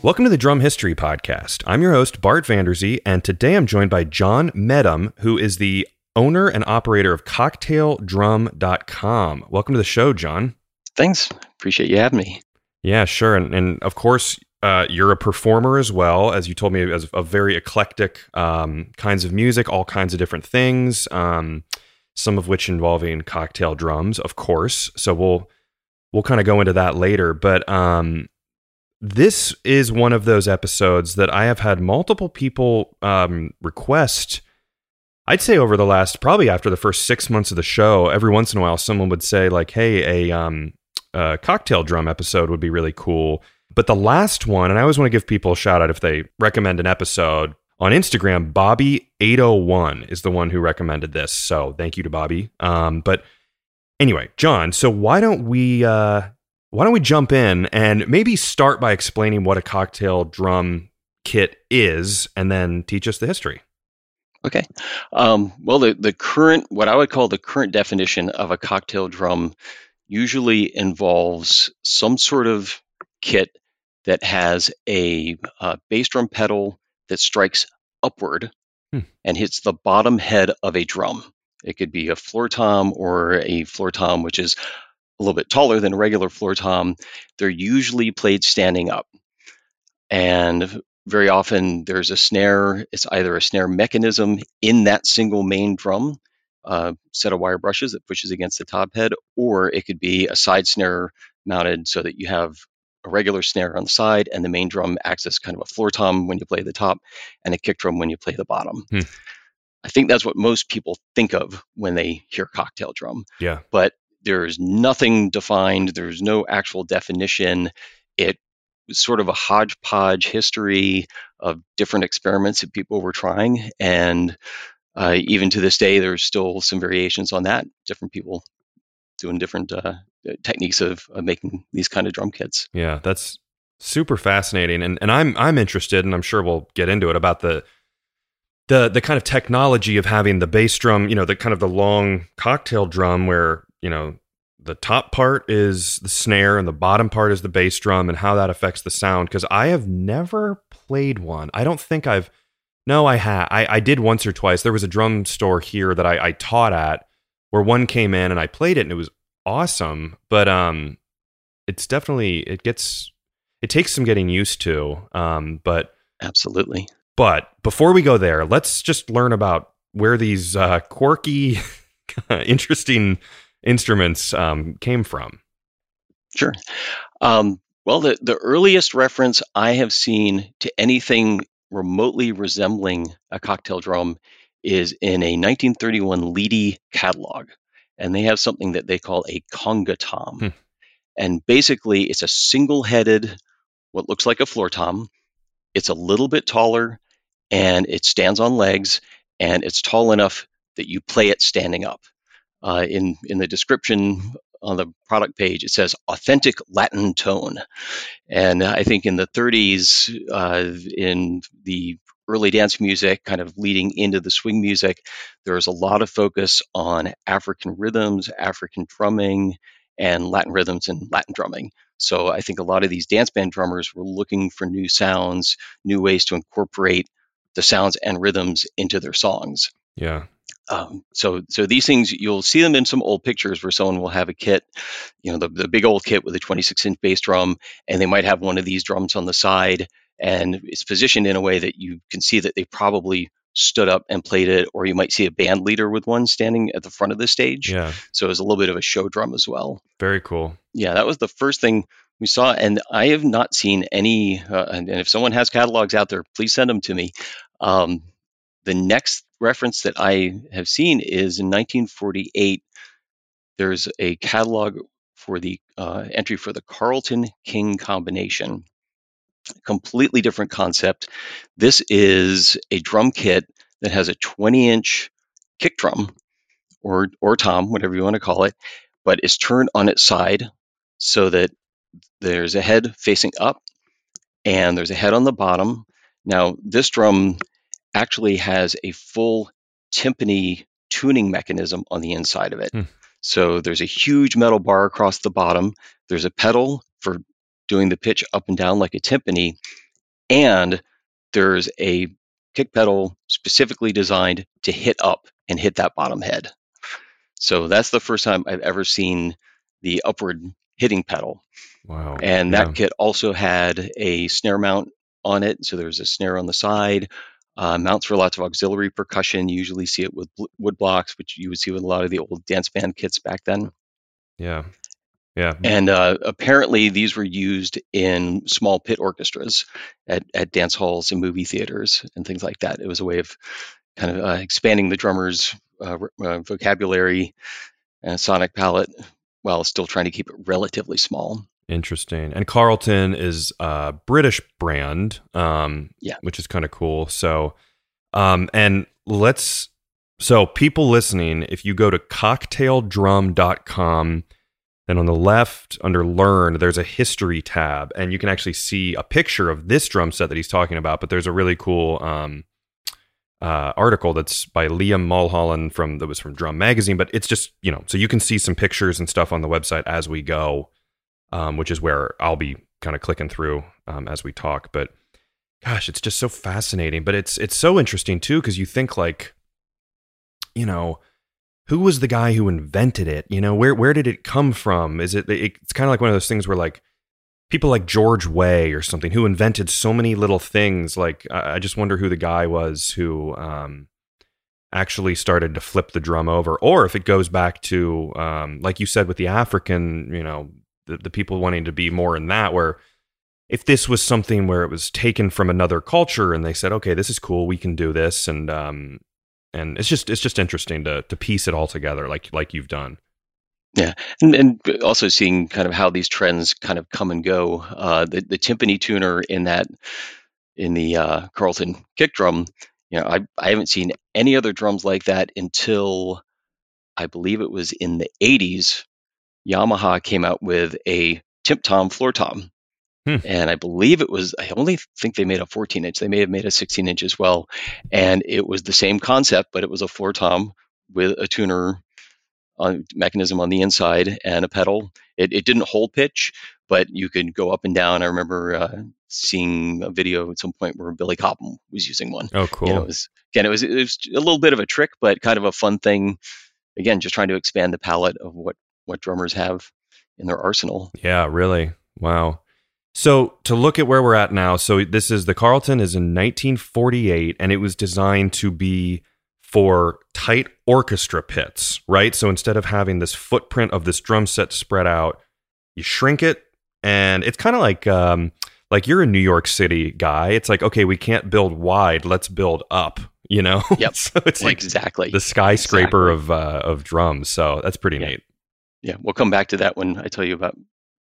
Welcome to the Drum History Podcast. I'm your host, Bart Vanderzee, and today I'm joined by John Mettam, who is the owner and operator of CocktailDrum.com. Welcome to the show, John. Thanks. Appreciate you having me. Yeah, sure. And, and of course, uh, you're a performer as well, as you told me, as a very eclectic um, kinds of music, all kinds of different things, um, some of which involving cocktail drums, of course. So we'll we'll kind of go into that later. But um, this is one of those episodes that I have had multiple people um, request. I'd say over the last probably after the first six months of the show, every once in a while, someone would say like, "Hey, a, um, a cocktail drum episode would be really cool." But the last one, and I always want to give people a shout out if they recommend an episode on Instagram. Bobby eight hundred one is the one who recommended this, so thank you to Bobby. Um, but anyway, John, so why don't we uh, why don't we jump in and maybe start by explaining what a cocktail drum kit is and then teach us the history? Okay. Um, well, the, the current, what I would call the current definition of a cocktail drum usually involves some sort of kit that has a uh, bass drum pedal that strikes upward hmm. and hits the bottom head of a drum. It could be a floor tom or a floor tom, which is a little bit taller than a regular floor tom, they're usually played standing up. And very often there's a snare, it's either a snare mechanism in that single main drum, uh, set of wire brushes that pushes against the top head, or it could be a side snare mounted so that you have a regular snare on the side and the main drum acts as kind of a floor tom when you play the top and a kick drum when you play the bottom. Hmm. I think that's what most people think of when they hear cocktail drum. Yeah. But there's nothing defined, there's no actual definition. It was sort of a hodgepodge history of different experiments that people were trying. And uh, even to this day, there's still some variations on that. Different people doing different uh, techniques of, of making these kind of drum kits. Yeah, that's super fascinating, and and I'm I'm interested, and I'm sure we'll get into it about the the the kind of technology of having the bass drum, you know, the kind of the long cocktail drum where you know the top part is the snare and the bottom part is the bass drum and how that affects the sound because i have never played one. I don't think i've no i had I, I did once or twice. There was a drum store here that I, I taught at where one came in and i played it and it was awesome but um it's definitely it gets it takes some getting used to um but absolutely. but before we go there let's just learn about where these uh, quirky interesting instruments um, came from. Sure. Um, well, the, the earliest reference I have seen to anything remotely resembling a cocktail drum is in a 1931 Leedy catalog. And they have something that they call a conga tom. Hmm. And basically, it's a single headed, what looks like a floor tom. It's a little bit taller and it stands on legs and it's tall enough that you play it standing up uh, in in the description on the product page it says authentic latin tone. And i think in the 30s uh, in the early dance music kind of leading into the swing music there was a lot of focus on african rhythms african drumming and latin rhythms and latin drumming. So i think a lot of these dance band drummers were looking for new sounds new ways to incorporate the sounds and rhythms into their songs. Yeah um, so, so these things you'll see them in some old pictures where someone will have a kit, you know, the, the big old kit with a 26 inch bass drum, and they might have one of these drums on the side, and it's positioned in a way that you can see that they probably stood up and played it, or you might see a band leader with one standing at the front of the stage. Yeah. So it's a little bit of a show drum as well. Very cool. Yeah, that was the first thing we saw, and I have not seen any. Uh, and, and, if someone has catalogs out there, please send them to me. Um, the next reference that I have seen is in 1948. There's a catalog for the uh, entry for the Carlton King combination. Completely different concept. This is a drum kit that has a 20 inch kick drum or, or tom, whatever you want to call it, but it's turned on its side so that there's a head facing up and there's a head on the bottom. Now, this drum actually has a full timpani tuning mechanism on the inside of it. Hmm. So there's a huge metal bar across the bottom. There's a pedal for doing the pitch up and down like a timpani. and there's a kick pedal specifically designed to hit up and hit that bottom head. So that's the first time I've ever seen the upward hitting pedal. Wow. And that Yeah. kit also had a snare mount on it. So there's a snare on the side, uh, mounts for lots of auxiliary percussion. You usually see it with wood blocks, which you would see with a lot of the old dance band kits back then. Yeah. Yeah. And uh, apparently, these were used in small pit orchestras at, at dance halls and movie theaters and things like that. It was a way of kind of uh, expanding the drummer's uh, uh, vocabulary and sonic palette while still trying to keep it relatively small. Interesting. And Carlton is a British brand, um, Yeah. which is kind of cool. So, um, and let's, so people listening, if you go to cocktaildrum.com, then on the left under learn, there's a history tab, and you can actually see a picture of this drum set that he's talking about. But there's a really cool, um, uh, article that's by Liam Mulholland from that was from Drum Magazine, but it's just you know so you can see some pictures and stuff on the website as we go, um, which is where I'll be kind of clicking through um, as we talk. But gosh, it's just so fascinating. But it's it's so interesting too because you think like, you know, who was the guy who invented it? You know, where where did it come from? Is it? It's kind of like one of those things where like people like George Way or something who invented so many little things. Like I, just wonder who the guy was who um, actually started to flip the drum over, or if it goes back to um, like you said with the African, you know, the, the people wanting to be more in that where. If this was something where it was taken from another culture and they said, "Okay, this is cool, we can do this," and um, and it's just it's just interesting to to piece it all together, like like you've done. And, and also seeing kind of how these trends kind of come and go. Uh, the, the timpani tuner in that in the uh, Carlton kick drum, you know, I, I haven't seen any other drums like that until I believe it was in the 80s. Yamaha came out with a Timp Tom floor tom. Hmm. And I believe it was, I only think they made a 14 inch. They may have made a 16 inch as well. And it was the same concept, but it was a floor tom with a tuner on, mechanism on the inside and a pedal. It, it didn't hold pitch, but you could go up and down. I remember uh, seeing a video at some point where Billy Cobham was using one. Oh, cool. You know, it was again, it was it was a little bit of a trick, but kind of a fun thing. Again, just trying to expand the palette of what what drummers have in their arsenal. Yeah, really. Wow. So to look at where we're at now, so this is the Carlton is in 1948, and it was designed to be for tight orchestra pits, right? So instead of having this footprint of this drum set spread out, you shrink it, and it's kind of like um, like you're a New York City guy. It's like okay, we can't build wide, let's build up. You know? Yep. so it's like exactly. the skyscraper Exactly. of uh, of drums. So that's pretty Yeah. neat. Yeah, we'll come back to that when I tell you about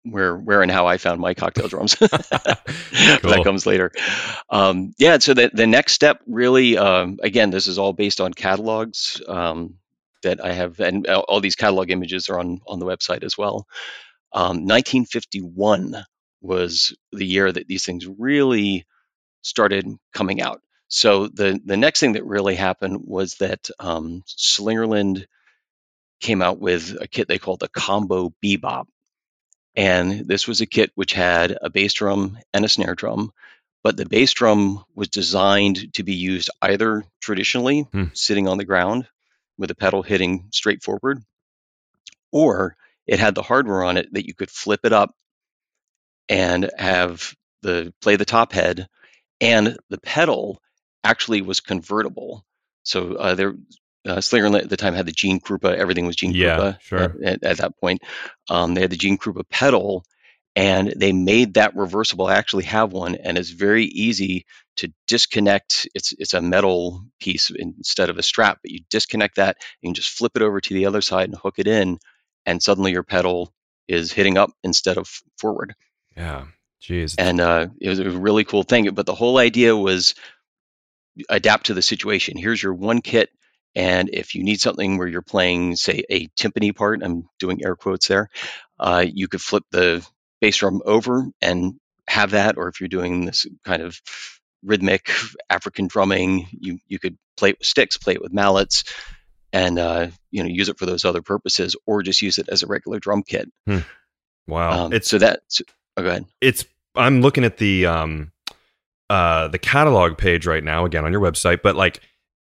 where where and how I found my cocktail drums. Cool. that comes later. Um, yeah, so the the next step really, um, again, this is all based on catalogs um, that I have, and all all these catalog images are on on the website as well. Um, 1951 was the year that these things really started coming out. So the the next thing that really happened was that um, Slingerland came out with a kit they called the Combo Bebop, and this was a kit which had a bass drum and a snare drum, but the bass drum was designed to be used either traditionally, Hmm. sitting on the ground with a pedal hitting straight forward, or it had the hardware on it that you could flip it up and have the play the top head, and the pedal actually was convertible. So uh, there, uh, Slingerland at the time had the Gene Krupa. Everything was Gene Yeah, Krupa sure. at, at, at that point. Um, they had the Gene Krupa pedal, and they made that reversible. I actually have one, and it's very easy to disconnect. It's it's a metal piece instead of a strap, but you disconnect that. You can just flip it over to the other side and hook it in, and suddenly your pedal is hitting up instead of forward Yeah. Jeez. and uh, it was a really cool thing. But the whole idea was adapt to the situation. Here's your one kit, and if you need something where you're playing, say, a timpani part, I'm doing air quotes there, uh, you could flip the bass drum over and have that. Or if you're doing this kind of rhythmic African drumming, you you could play it with sticks, play it with mallets. And uh, you know, use it for those other purposes, or just use it as a regular drum kit. wow. Um, it's so that. Oh, go ahead. it's I'm looking at the um uh, the catalog page right now, again on your website, but like,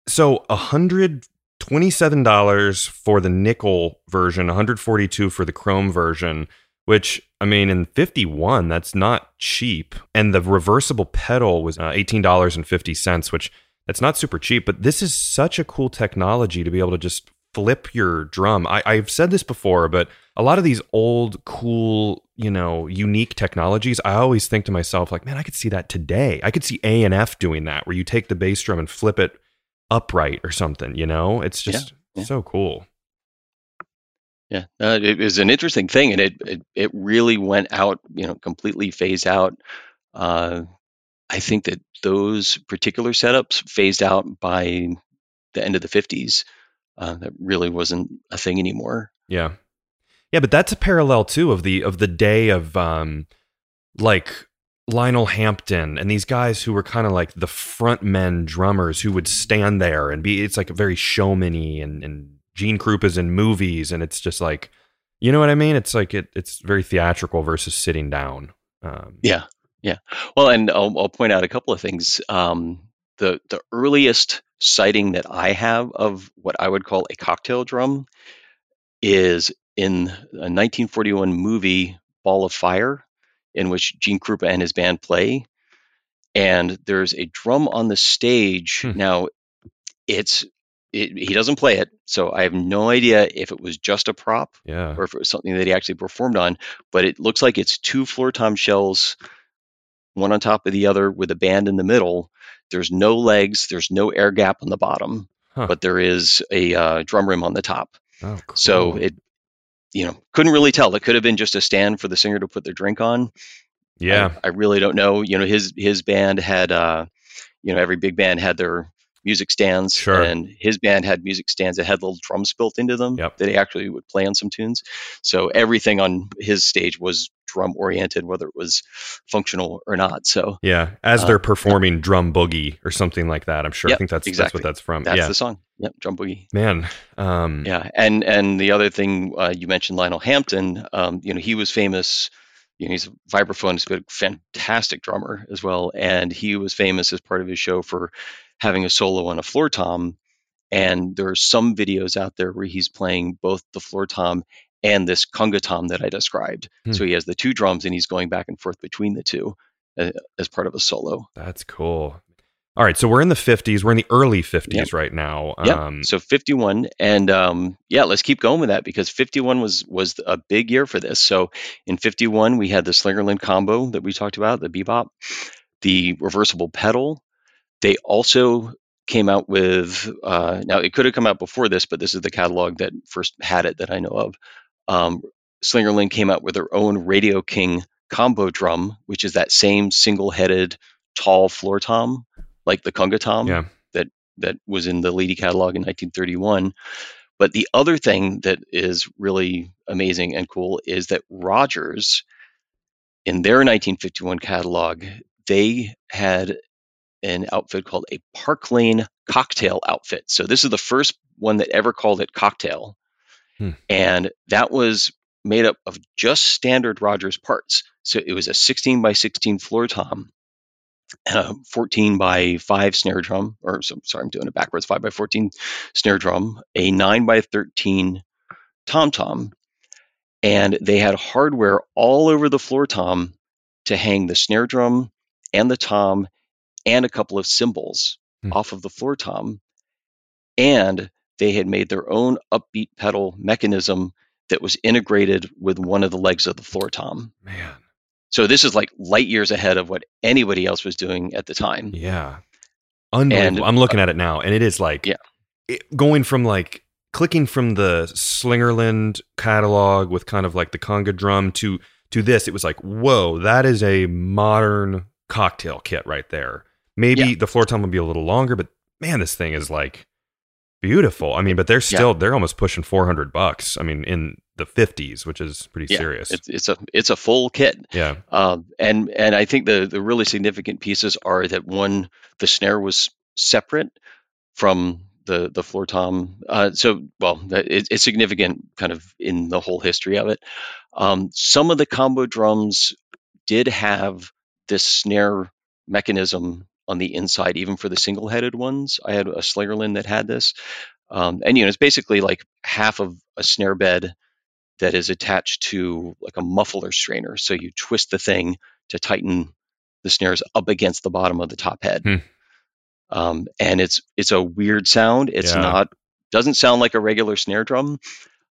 so a hundred twenty-seven dollars for the nickel version, one hundred forty-two for the chrome version. Which I mean, in fifty-one, that's not cheap. And the reversible pedal was uh, eighteen dollars and fifty cents, which that's not super cheap. But this is such a cool technology to be able to just flip your drum. I, I've said this before, but a lot of these old, cool, you know, unique technologies, I always think to myself, like, man, I could see that today. I could see A and F doing that, where you take the bass drum and flip it upright or something. You know, it's just Yeah, yeah. so cool. Yeah, uh, it was an interesting thing, and it, it it really went out, you know, completely phased out. Uh, I think that those particular setups phased out by the end of the 50s. Uh, that really wasn't a thing anymore. Yeah. Yeah, but that's a parallel too of the of the day of um like Lionel Hampton and these guys who were kind of like the front men drummers who would stand there and be it's like a very showmany and and Gene Krupa's in movies and it's just like you know what I mean? It's like it it's very theatrical versus sitting down. Um Yeah, yeah. Well, and I'll, I'll point out a couple of things. Um, the the earliest sighting that I have of what I would call a cocktail drum is in a 1941 movie Ball of Fire, in which Gene Krupa and his band play, and there's a drum on the stage. Hmm. Now, it's it, he doesn't play it, so I have no idea if it was just a prop yeah. or if it was something that he actually performed on, but it looks like it's two floor tom shells, one on top of the other with a band in the middle. There's no legs, there's no air gap on the bottom, Huh. but there is a uh, drum rim on the top. Oh, cool. So it, you know, couldn't really tell. It could have been just a stand for the singer to put their drink on. yeah. I, I really don't know. You know, his his band had, uh, you know, every big band had their music stands, Sure. and his band had music stands that had little drums built into them Yep. that he actually would play on some tunes. So everything on his stage was drum oriented, whether it was functional or not. So Yeah, as Uh, they're performing drum boogie or something like that. I'm sure. I think that's that's exactly. what that's from. that's yeah, the song. Yep, drum boogie. man. Um, Yeah, and and the other thing uh, you mentioned Lionel Hampton. Um, you know, he was famous. You know, he's a vibraphonist, but a fantastic drummer as well. And he was famous as part of his show for having a solo on a floor tom. And there are some videos out there where he's playing both the floor tom and this conga tom that I described. Hmm. So he has the two drums and he's going back and forth between the two uh, as part of a solo. That's cool. All right, so we're in the 50s. We're in the early 50s Yep. right now. Yeah. Um, so 51, and um, yeah, let's keep going with that because 51 was was a big year for this. So in 51, we had the Slingerland combo that we talked about, the bebop, the reversible pedal. They also came out with uh, now it could have come out before this, but this is the catalog that first had it that I know of. Um, Slingerland came out with their own Radio King combo drum, which is that same single-headed tall floor tom, like the conga tom yeah. that was in the Leedy catalog in 1931. But the other thing that is really amazing and cool is that Rogers, in their 1951 catalog, they had an outfit called a Park Lane cocktail outfit. So this is the first one that ever called it cocktail. Hmm. And that was made up of just standard Rogers parts. So it was a 16 by 16 floor tom, and a 14 by 5 snare drum, or sorry, I'm doing it backwards, 5 by 14 snare drum, a 9 by 13 tom tom, and they had hardware all over the floor tom to hang the snare drum and the tom and a couple of cymbals Hmm. off of the floor tom. And they had made their own upbeat pedal mechanism that was integrated with one of the legs of the floor tom. Man. So this is like light years ahead of what anybody else was doing at the time. Yeah. Unbelievable. And- I'm looking at it now, and it is like Yeah. it, going from like clicking from the Slingerland catalog with kind of like the conga drum to to this. It was like, whoa, that is a modern cocktail kit right there. Maybe Yeah. the floor tom would be a little longer, but man, this thing is like beautiful. I mean, but they're still they're almost pushing 400 bucks. I mean, in the 50s, which is pretty Yeah, serious. It's, it's a it's a full kit. yeah. Um, and and I think the the really significant pieces are that one, the snare was separate from the the floor tom. Uh, so well, it, it's significant kind of in the whole history of it. Um, some of the combo drums did have this snare mechanism on the inside, even for the single-headed ones. I had a Slingerland that had this, um, and you know it's basically like half of a snare bed that is attached to like a muffler strainer. So you twist the thing to tighten the snares up against the bottom of the top head. Hmm. Um, and it's it's a weird sound. It's Yeah. not doesn't sound like a regular snare drum.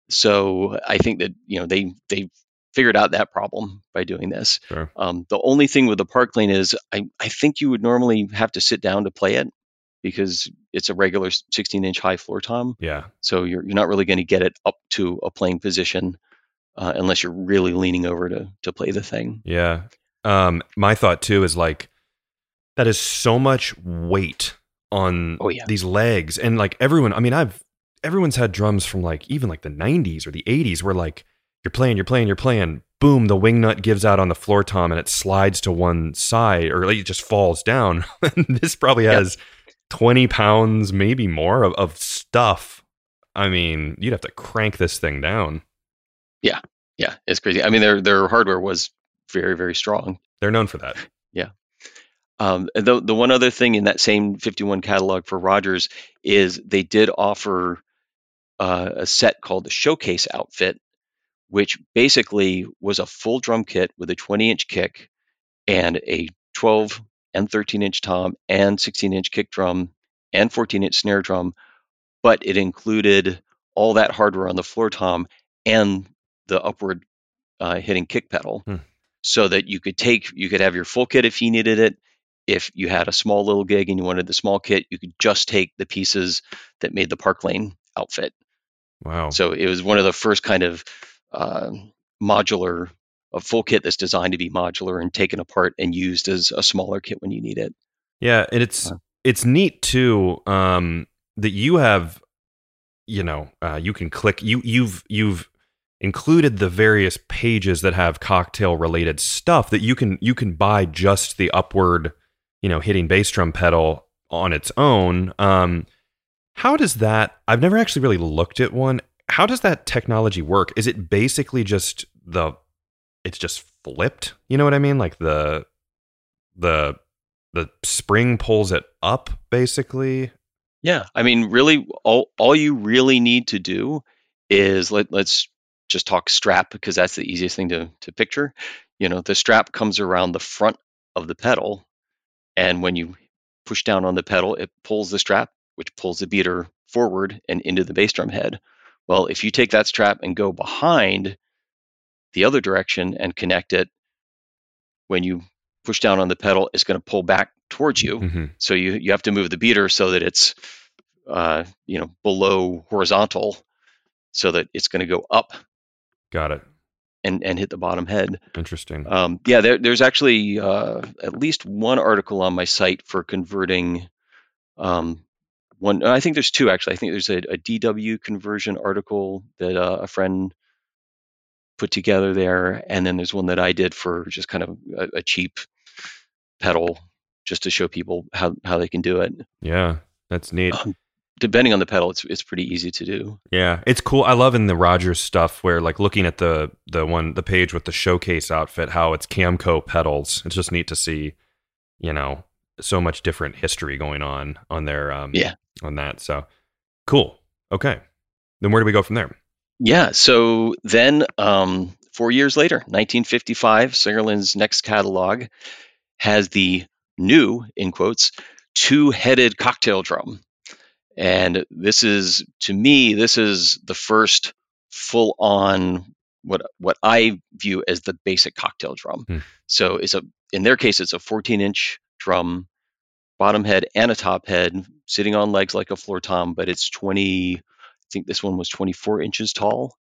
So I think that you know they they figured out that problem by doing this. Sure. Um, the only thing with the Park Lane is I, I think you would normally have to sit down to play it because it's a regular 16 inch high floor tom. Yeah. So you're, you're not really going to get it up to a playing position uh, unless you're really leaning over to, to play the thing. Yeah. Um, my thought too is like that is so much weight on Oh, yeah. these legs, and like everyone. I mean, I've everyone's had drums from like even like the '90s or the '80s, where like you're playing, you're playing, you're playing. Boom! The wing nut gives out on the floor tom, and it slides to one side, or it just falls down. this probably Yep. has twenty pounds, maybe more of, of stuff. I mean, you'd have to crank this thing down. Yeah, Yeah. it's crazy. I mean, their their hardware was very very strong. They're known for that. Yeah. Um, the the one other thing in that same 51 catalog for Rogers is they did offer uh, a set called the Showcase outfit, which basically was a full drum kit with a 20 inch kick and a 12 and 13 inch tom and 16 inch kick drum and 14 inch snare drum, but it included all that hardware on the floor tom and the upward uh, hitting kick pedal, Hmm. so that you could take you could have your full kit if you needed it. If you had a small little gig and you wanted the small kit, you could just take the pieces that made the Park Lane outfit. Wow. So it was one of the first kind of uh, modular, a full kit that's designed to be modular and taken apart and used as a smaller kit when you need it. Yeah, and it's Uh. it's neat too um, that you have, you know, uh, you can click you you've you've included the various pages that have cocktail related stuff that you can you can buy just the upward, you know, hitting bass drum pedal on its own. Um, how does that? I've never actually really looked at one. How does that technology work? Is it basically just the? It's just flipped. You know what I mean? Like the the the spring pulls it up basically Yeah, I mean, really, all all you really need to do is let let's just talk strap because that's the easiest thing to to picture. You know, the strap comes around the front of the pedal, and when you push down on the pedal, it pulls the strap, which pulls the beater forward and into the bass drum head. Well, if you take that strap and go behind the other direction and connect it, when you push down on the pedal, it's going to pull back towards you. Mhm. So you you have to move the beater so that it's uh, you know below horizontal, so that it's going to go up got it and and hit the bottom head. interesting Um, yeah, there, there's actually uh, at least one article on my site for converting. Um, one, I think there's two actually. I think there's a, a DW conversion article that uh, a friend put together there, and then there's one that I did for just kind of a, a cheap pedal, just to show people how how they can do it. yeah that's neat Um, depending on the pedal, it's it's pretty easy to do. yeah it's cool i love in the rogers stuff where like looking at the the one the page with the showcase outfit how it's camco pedals it's just neat to see you know so much different history going on on their um Yeah. On that so cool okay then where do we go from there Yeah. So then, um, four years later, 1955, Slingerland's next catalog has the new, in quotes, two-headed cocktail drum, and this is, to me, this is the first full-on what what I view as the basic cocktail drum. Hmm. So it's a, in their case, it's a 14-inch drum, bottom head and a top head, sitting on legs like a floor tom, but it's 20. I think this one was 24 inches tall,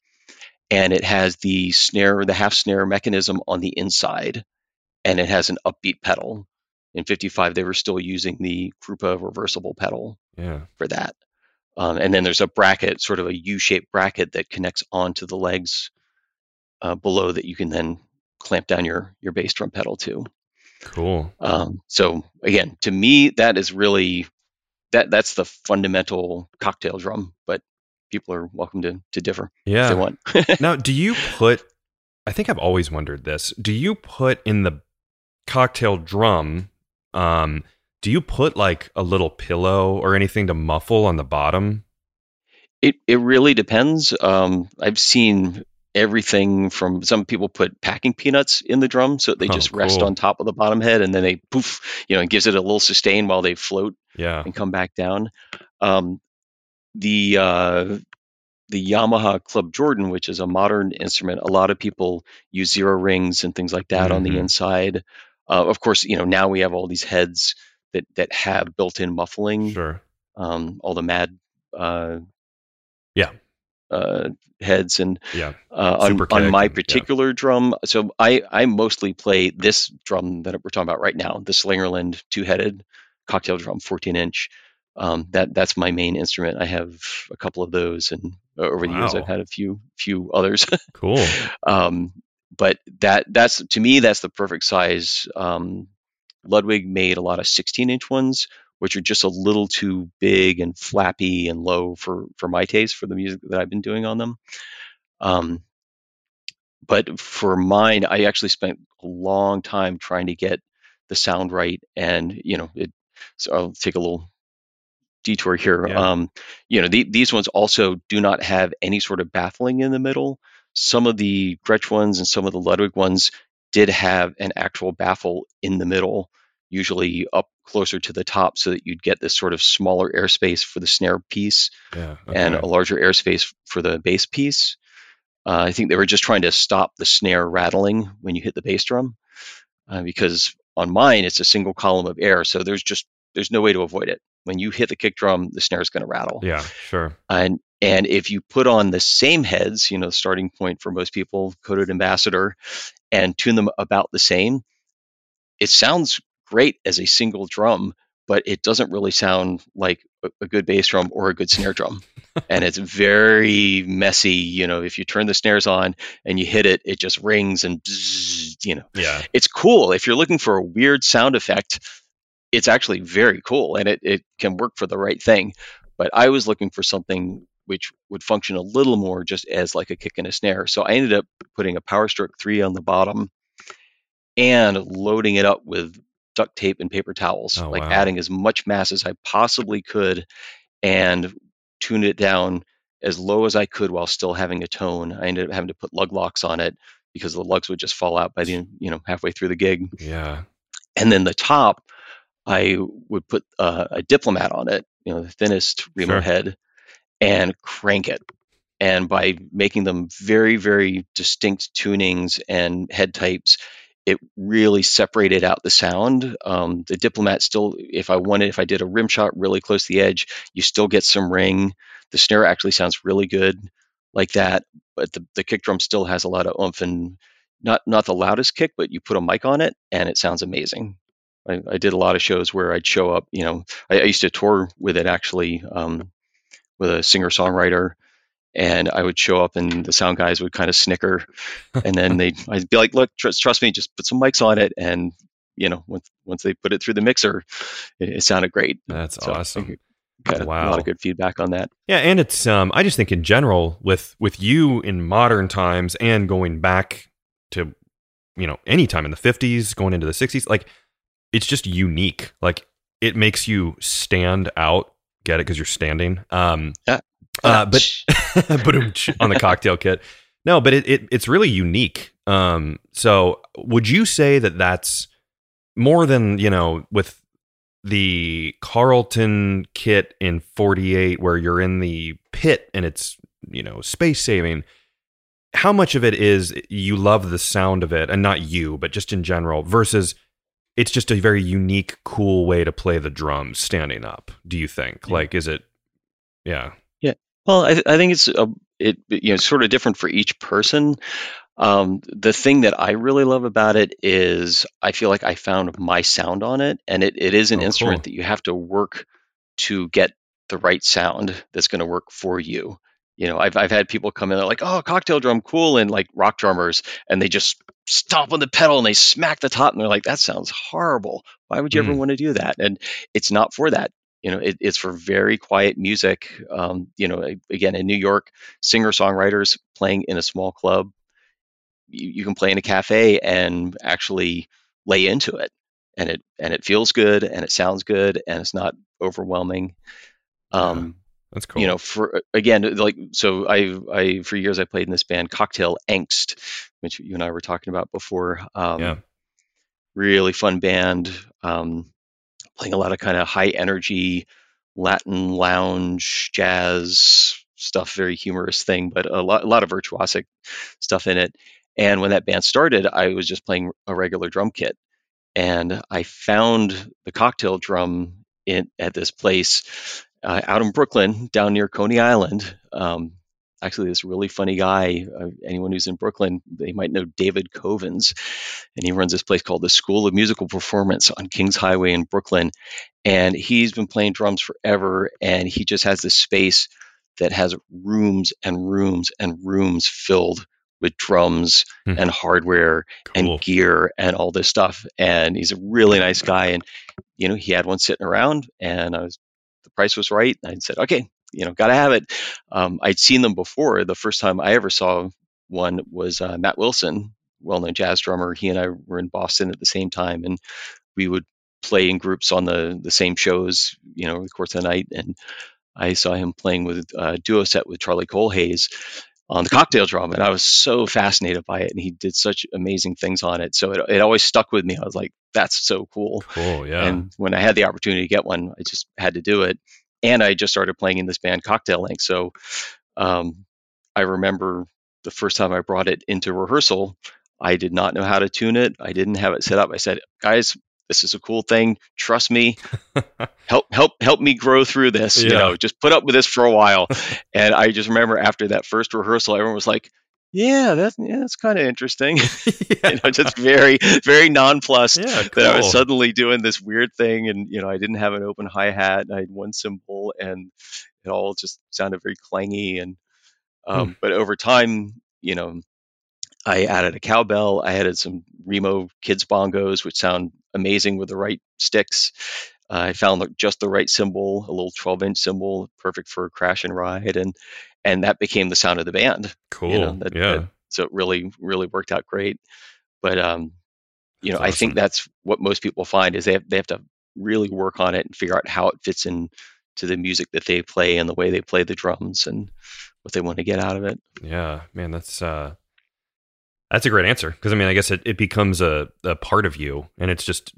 and it has the snare, the half snare mechanism on the inside, and it has an upbeat pedal. In 55, they were still using the Krupa reversible pedal yeah for that. Um, and then there's a bracket, sort of a U-shaped bracket that connects onto the legs uh, below that you can then clamp down your your bass drum pedal to. Cool Um, so again, to me, that is really that that's the fundamental cocktail drum. But people are welcome to to differ if yeah they want. now do you put i think i've always wondered this do you put in the cocktail drum Um, do you put like a little pillow or anything to muffle on the bottom? It it really depends. Um, I've seen everything from some people put packing peanuts in the drum so they Oh, just rest on top of the bottom head and then they poof, you know, it gives it a little sustain while they float Yeah. and come back down. Um, the uh, the Yamaha Club Jordan, which is a modern instrument, a lot of people use zero rings and things like that on the Mhm. inside. Uh, of course, you know now we have all these heads that that have built-in muffling. Sure. Um, all the Mad uh, Yeah. Uh, heads and Yeah. uh, on, on my and- yeah. particular drum. So I I mostly play this drum that we're talking about right now, the Slingerland two-headed cocktail drum, 14 inch. Um, that that's my main instrument. I have a couple of those, and over the years I've had a few few others. Cool. um, but that that's to me that's the perfect size. Um, Ludwig made a lot of 16 inch ones, which are just a little too big and flappy and low for for my taste for the music that I've been doing on them. Um, but for mine, I actually spent a long time trying to get the sound right, and you know, it. So I'll take a little detour here. Yeah. Um, you know, the, these ones also do not have any sort of baffling in the middle. Some of the Gretsch ones and some of the Ludwig ones did have an actual baffle in the middle, usually up closer to the top, so that you'd get this sort of smaller airspace for the snare piece Yeah. and a larger airspace for the bass piece. Uh, I think they were just trying to stop the snare rattling when you hit the bass drum, uh, because on mine it's a single column of air, so there's just there's no way to avoid it. When you hit the kick drum, the snare is going to rattle. Yeah. Sure. And and if you put on the same heads, you know, starting point for most people, coated ambassador, and tune them about the same, it sounds great as a single drum, but it doesn't really sound like a, good bass drum or a good snare drum. and it's very messy. You know, if you turn the snares on and you hit it, it just rings and bzzz, you know, Yeah. it's cool. If you're looking for a weird sound effect, it's actually very cool and it, it can work for the right thing. But I was looking for something which would function a little more just as like a kick and a snare. So I ended up putting a Power Stroke 3 on the bottom and loading it up with duct tape and paper towels, Oh, like wow. adding as much mass as I possibly could and tune it down as low as I could while still having a tone. I ended up having to put lug locks on it because the lugs would just fall out by the you know halfway through the gig. Yeah. And then the top, I would put uh, a diplomat on it, you know, the thinnest Remo Sure. head, and crank it. And by making them very, very distinct tunings and head types, it really separated out the sound. Um, the diplomat still, if I wanted, if I did a rim shot really close to the edge, you still get some ring. The snare actually sounds really good like that, but the, the kick drum still has a lot of oomph and not not the loudest kick, but you put a mic on it and it sounds amazing. I, I did a lot of shows where I'd show up. You know, I, I used to tour with it actually um, with a singer songwriter, and I would show up and the sound guys would kind of snicker, and then they I'd be like, "Look, trust, trust me, just put some mics on it." And you know, once once they put it through the mixer, it, it sounded great. That's So awesome. Got a lot of good feedback on that. Yeah, and it's um I just think in general with with you in modern times and going back to you know any time in the 50s going into the 60s like it's just unique. Like it makes you stand out. Get it cuz you're standing. Um Yeah. Uh but on the cocktail kit. No, but it, it it's really unique. Um so would you say that that's more than, you know, with the Carlton kit in 48 where you're in the pit and it's, you know, space saving. How much of it is you love the sound of it and not you, but just in general versus it's just a very unique, cool way to play the drums standing up, do you think? Yeah. Like is it yeah. Well, I, I think it's a, it you know sort of different for each person. Um, the thing that I really love about it is I feel like I found my sound on it, and it, it is an Oh, instrument cool. that you have to work to get the right sound that's going to work for you. You know, I've I've had people come in, they're like, "Oh, cocktail drum, cool," and like rock drummers, and they just stomp on the pedal and they smack the top, and they're like, "That sounds horrible. Why would you ever Mm. want to do that?" And it's not for that. You know, it, it's for very quiet music. Um, you know, again, in New York, singer songwriters playing in a small club, you, you can play in a cafe and actually lay into it and it and it feels good and it sounds good and it's not overwhelming. Um, That's cool. you know, for again, like so, I I for years I played in this band Cocktail Angst, which you and I were talking about before. Um, Yeah. Really fun band. Um, playing a lot of kind of high energy Latin lounge jazz stuff, very humorous thing, but a lot a lot of virtuosic stuff in it. And when that band started, I was just playing a regular drum kit, and I found the cocktail drum in at this place uh, out in Brooklyn, down near Coney Island. Um, actually, this really funny guy. Uh, anyone who's in Brooklyn, they might know David Covens, and he runs this place called the School of Musical Performance on Kings Highway in Brooklyn. And he's been playing drums forever, and he just has this space that has rooms and rooms and rooms filled with drums Hmm. and hardware cool. and gear and all this stuff. And he's a really nice guy. And you know, he had one sitting around, and I was the price was right. And I said, okay, you know, gotta have it. Um, I'd seen them before. The first time I ever saw one was uh, Matt Wilson, well-known jazz drummer. He and I were in Boston at the same time, and we would play in groups on the the same shows, you know, over the course of the night. And I saw him playing with a duo set with Charlie Kohlhase on the cocktail drum, and I was so fascinated by it. And he did such amazing things on it, so it, it always stuck with me. I was like, "That's so cool." Cool. Yeah. And when I had the opportunity to get one, I just had to do it. And I just started playing in this band Cocktail Angst. So um, I remember the first time I brought it into rehearsal, I did not know how to tune it. I didn't have it set up. I said, guys, this is a cool thing. Trust me. Help, help, help me grow through this. You know, just put up with this for a while. and I just remember after that first rehearsal, everyone was like, yeah, that's yeah, that's kind of interesting. yeah. you know, just very, very nonplussed yeah. that I was suddenly doing this weird thing, and you know, I didn't have an open hi hat, and I had one cymbal, and it all just sounded very clangy. And um, but over time, you know, I added a cowbell, I added some Remo kids bongos, which sound amazing with the right sticks. I found the, just the right cymbal, a little 12 inch cymbal, perfect for crash and ride, and and that became the sound of the band cool. you know, that- yeah. that- so it really really worked out great but um you know That's i think that's what most people find is they have, they have to really work on it and figure out how it fits in to the music that they play and the way they play the drums and what they want to get out of it Yeah, man, that's uh that's a great answer because I mean, I guess it, it becomes a, a part of you, and it's just.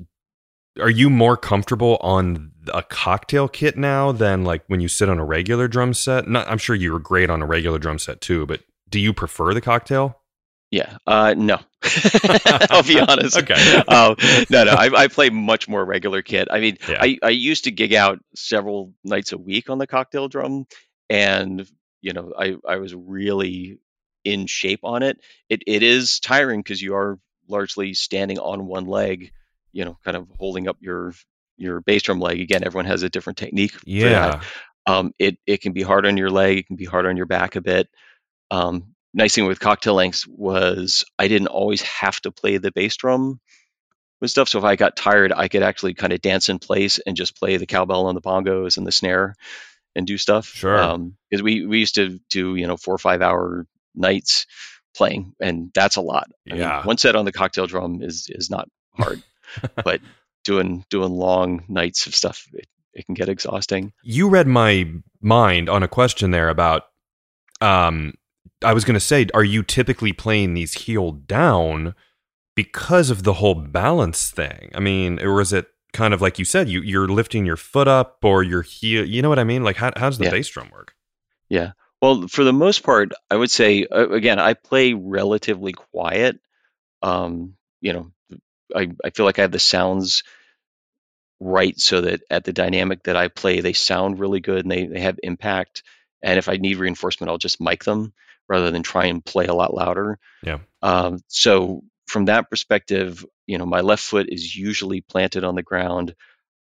Are you more comfortable on a cocktail kit now than like when you sit on a regular drum set? Not, I'm sure you were great on a regular drum set too, but do you prefer the cocktail? yeah uh no i'll be honest Okay. um, no no I, I play much more regular kit i mean Yeah. I, I used to gig out several nights a week on the cocktail drum and you know i, I was really in shape on it it, it is tiring because you are largely standing on one leg you know kind of holding up your your bass drum leg again everyone has a different technique for that. Yeah, um, it, it can be hard on your leg it can be hard on your back a bit um, nice thing with Cocktail Angst was i didn't always have to play the bass drum with stuff so if i got tired i could actually kind of dance in place and just play the cowbell and the bongos and the snare and do stuff Sure. because we, we used to do you know four or five hour nights playing and that's a lot I mean, Yeah. one set on the cocktail drum is is not hard but doing doing long nights of stuff it, it can get exhausting you read my mind on a question there about um I was going to say are you typically playing these heel down because of the whole balance thing? I mean, or is it kind of like you said you you're lifting your foot up or your heel, you know what I mean? Like how how does the Yeah. bass drum work? Yeah. Well, for the most part, I would say again, I play relatively quiet. Um, you know, I I feel like I have the sounds right so that at the dynamic that I play, they sound really good and they they have impact. And if I need reinforcement, I'll just mic them rather than try and play a lot louder. Yeah. Um, so from that perspective, you know, my left foot is usually planted on the ground.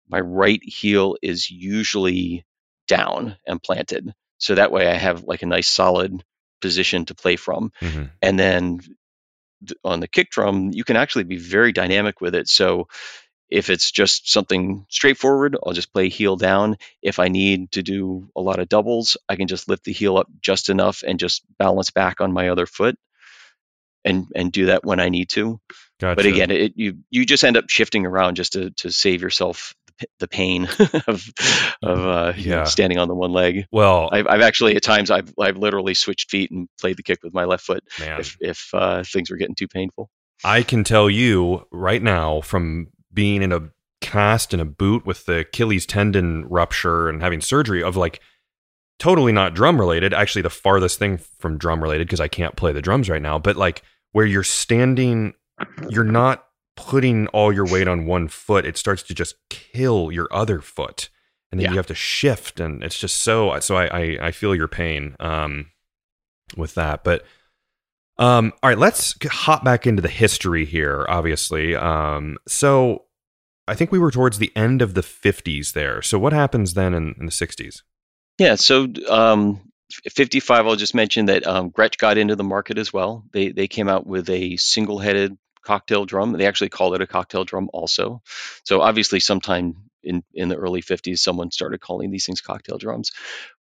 My right heel is usually down and planted. So that way I have like a nice solid position to play from. Mhm. And then th- on the kick drum, you can actually be very dynamic with it. So if it's just something straightforward, I'll just play heel down. If I need to do a lot of doubles, I can just lift the heel up just enough and just balance back on my other foot. and and do that when I need to. Gotcha. But again, it, you you just end up shifting around just to to save yourself the pain of of uh, yeah. know, standing on the one leg. Well, I've, I've, actually at times I've I've literally switched feet and played the kick with my left foot man. if if uh, things were getting too painful. I can tell you right now from being in a cast in a boot with the Achilles tendon rupture and having surgery of like totally not drum related. Actually, the farthest thing from drum related because I can't play the drums right now. But like where you're standing, you're not putting all your weight on one foot, it starts to just kill your other foot. And then yeah. you have to shift and it's just so so I I, I feel your pain um with that. But um all right, let's hop back into the history here, obviously. Um so I think we were towards the end of the 50s there. So what happens then in, in the 60s? Yeah, so um 55 I'll just mention that um, Gretsch got into the market as well. They they came out with a single-headed cocktail drum. They actually called it a cocktail drum also. So obviously, sometime in, in the early 50s, someone started calling these things cocktail drums.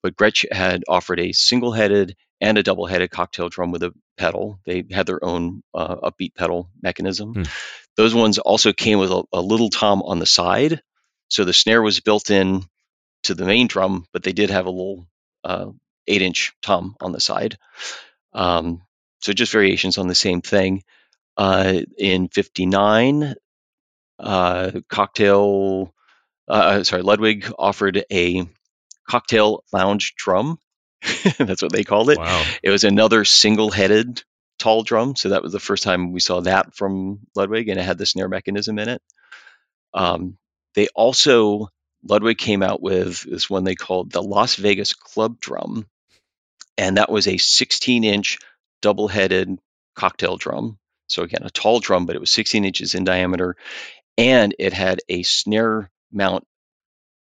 But Gretsch had offered a single headed and a double headed cocktail drum with a pedal. They had their own uh, upbeat pedal mechanism. Hmm. Those ones also came with a, a, little tom on the side. So the snare was built in to the main drum, but they did have a little uh, eight inch tom on the side. Um, so just variations on the same thing. Uh, in 59, uh, cocktail, uh, uh, sorry, Ludwig offered a cocktail lounge drum. That's what they called it. Wow. It was another single headed tall drum. So that was the first time we saw that from Ludwig, and it had the snare mechanism in it. Um, they also, Ludwig came out with this one they called the Las Vegas Club Drum. And that was a 16 inch double headed cocktail drum. So again, a tall drum, but it was 16 inches in diameter, and it had a snare mount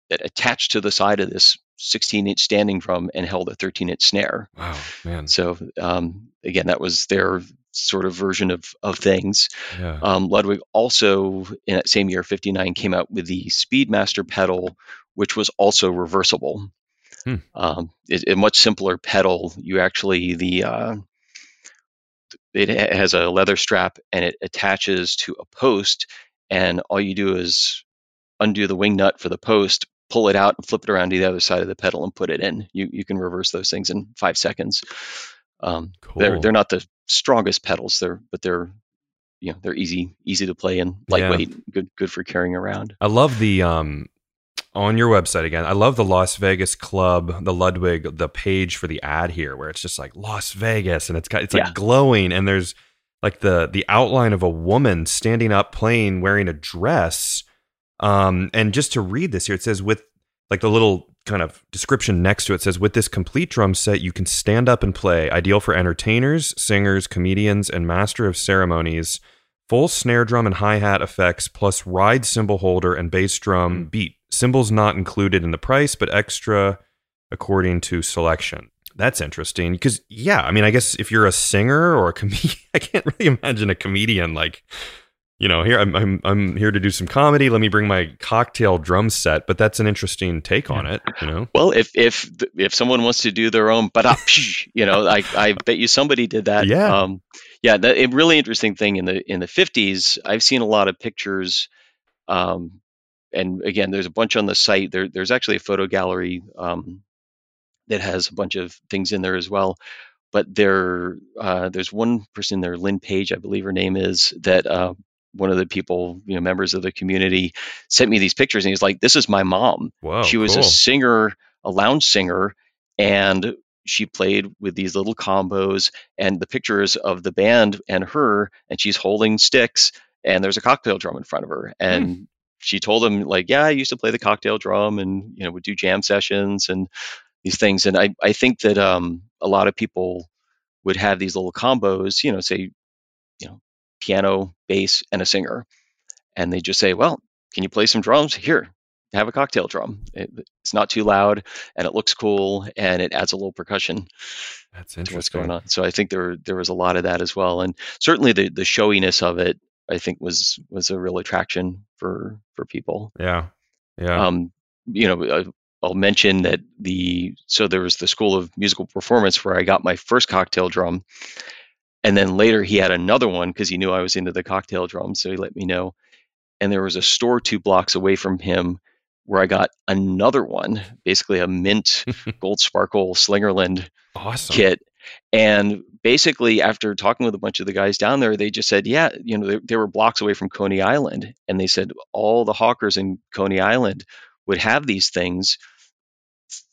that attached to the side of this 16 inch standing drum and held a 13 inch snare. Wow, man! So um, again, that was their sort of version of of things. Yeah. Um, Ludwig also in that same year, 59, came out with the Speedmaster pedal, which was also reversible. Hmm. Um, it, a much simpler pedal. You actually the uh, it has a leather strap and it attaches to a post and all you do is undo the wing nut for the post pull it out and flip it around to the other side of the pedal and put it in you you can reverse those things in five seconds um, cool. they're they're not the strongest pedals they're but they're you know they're easy easy to play and lightweight yeah. good good for carrying around i love the um on your website again. I love the Las Vegas Club, the Ludwig, the page for the ad here, where it's just like Las Vegas, and it's got it's like yeah. glowing, and there's like the the outline of a woman standing up playing wearing a dress. Um, and just to read this here, it says with like the little kind of description next to it says with this complete drum set you can stand up and play ideal for entertainers singers comedians and master of ceremonies full snare drum and hi-hat effects plus ride cymbal holder and bass drum mm. beat Cymbals not included in the price, but extra according to selection. That's interesting because, yeah, I mean, I guess if you're a singer or a comedian, I can't really imagine a comedian like, you know, here I'm, I'm I'm here to do some comedy. Let me bring my cocktail drum set. But that's an interesting take on it, you know. Well, if if if someone wants to do their own, but you know, I I bet you somebody did that. Yeah. Um, yeah, the, a really interesting thing in the in the 50s. I've seen a lot of pictures um, and again, there's a bunch on the site. There, there's actually a photo gallery um, that has a bunch of things in there as well. But there, uh, there's one person there, Lynn Page, I believe her name is, that uh, one of the people, you know, members of the community, sent me these pictures, and he's like, "This is my mom. Wow, she was cool. a singer, a lounge singer, and she played with these little combos and the pictures of the band and her and she's holding sticks and there's a cocktail drum in front of her and mm she told him like, yeah, I used to play the cocktail drum and you know would do jam sessions and these things. And I I think that um, a lot of people would have these little combos, you know, say, you know, piano, bass, and a singer, and they just say, well, can you play some drums? Here, have a cocktail drum. It, it's not too loud and it looks cool and it adds a little percussion. That's interesting. what's going on? So I think there there was a lot of that as well, and certainly the the showiness of it I think was was a real attraction for for people. Yeah, yeah. Um, you know, uh, I'll mention that the so there was the School of Musical Performance where I got my first cocktail drum, And then later he had another one because he knew I was into the cocktail drum, so he let me know. And there was a store two blocks away from him where I got another one, basically a mint gold sparkle Slingerland awesome. kit. And basically, after talking with a bunch of the guys down there, they just said, yeah, you know, they, they were blocks away from Coney Island. And they said all the hawkers in Coney Island would have these things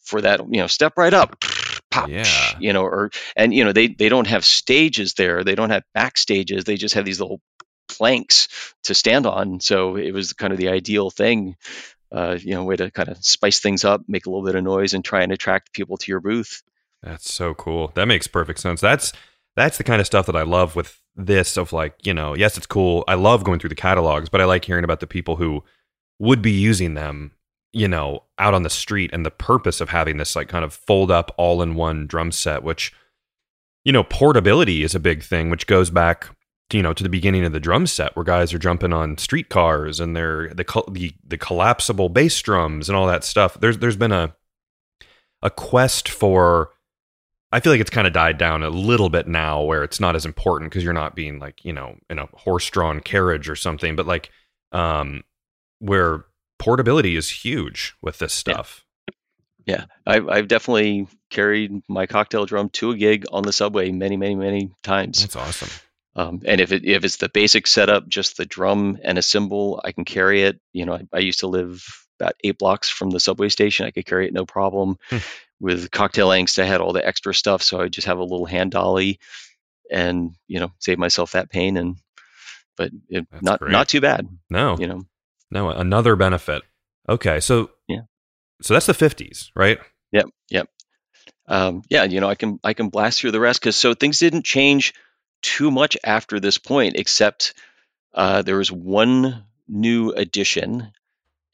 for that, you know, step right up, pop, Yeah. you know, or, and, you know, they, they don't have stages there. They don't have backstages. They just have these little planks to stand on. So it was kind of the ideal thing, uh, you know, way to kind of spice things up, make a little bit of noise and try and attract people to your booth. That's so cool. That makes perfect sense. That's that's the kind of stuff that I love with this of like, you know, yes, it's cool. I love going through the catalogs, but I like hearing about the people who would be using them, you know, out on the street and the purpose of having this like kind of fold up all in one drum set, which you know, portability is a big thing, which goes back you know to the beginning of the drum set where guys are jumping on streetcars and they're the the, the collapsible bass drums and all that stuff. There's there's been a a quest for I feel like it's kind of died down a little bit now where it's not as important because you're not being like, you know, in a horse drawn carriage or something, but like um where portability is huge with this stuff. Yeah, I've, I've definitely carried my cocktail drum to a gig on the subway many, many, many times. That's awesome. Um, and if it, if it's the basic setup, just the drum and a cymbal, I can carry it. You know, I, I used to live about eight blocks from the subway station. I could carry it no problem. Hmm. With cocktail angst, I had all the extra stuff, so I would just have a little hand dolly, and you know, save myself that pain. And but it, not great. not too bad. No. You know, No, another benefit. Okay, so Yeah. So that's the 50s, right? Yep, yep. Um, yeah, you know, I can I can blast through the rest because so things didn't change too much after this point, except uh, there was one new addition,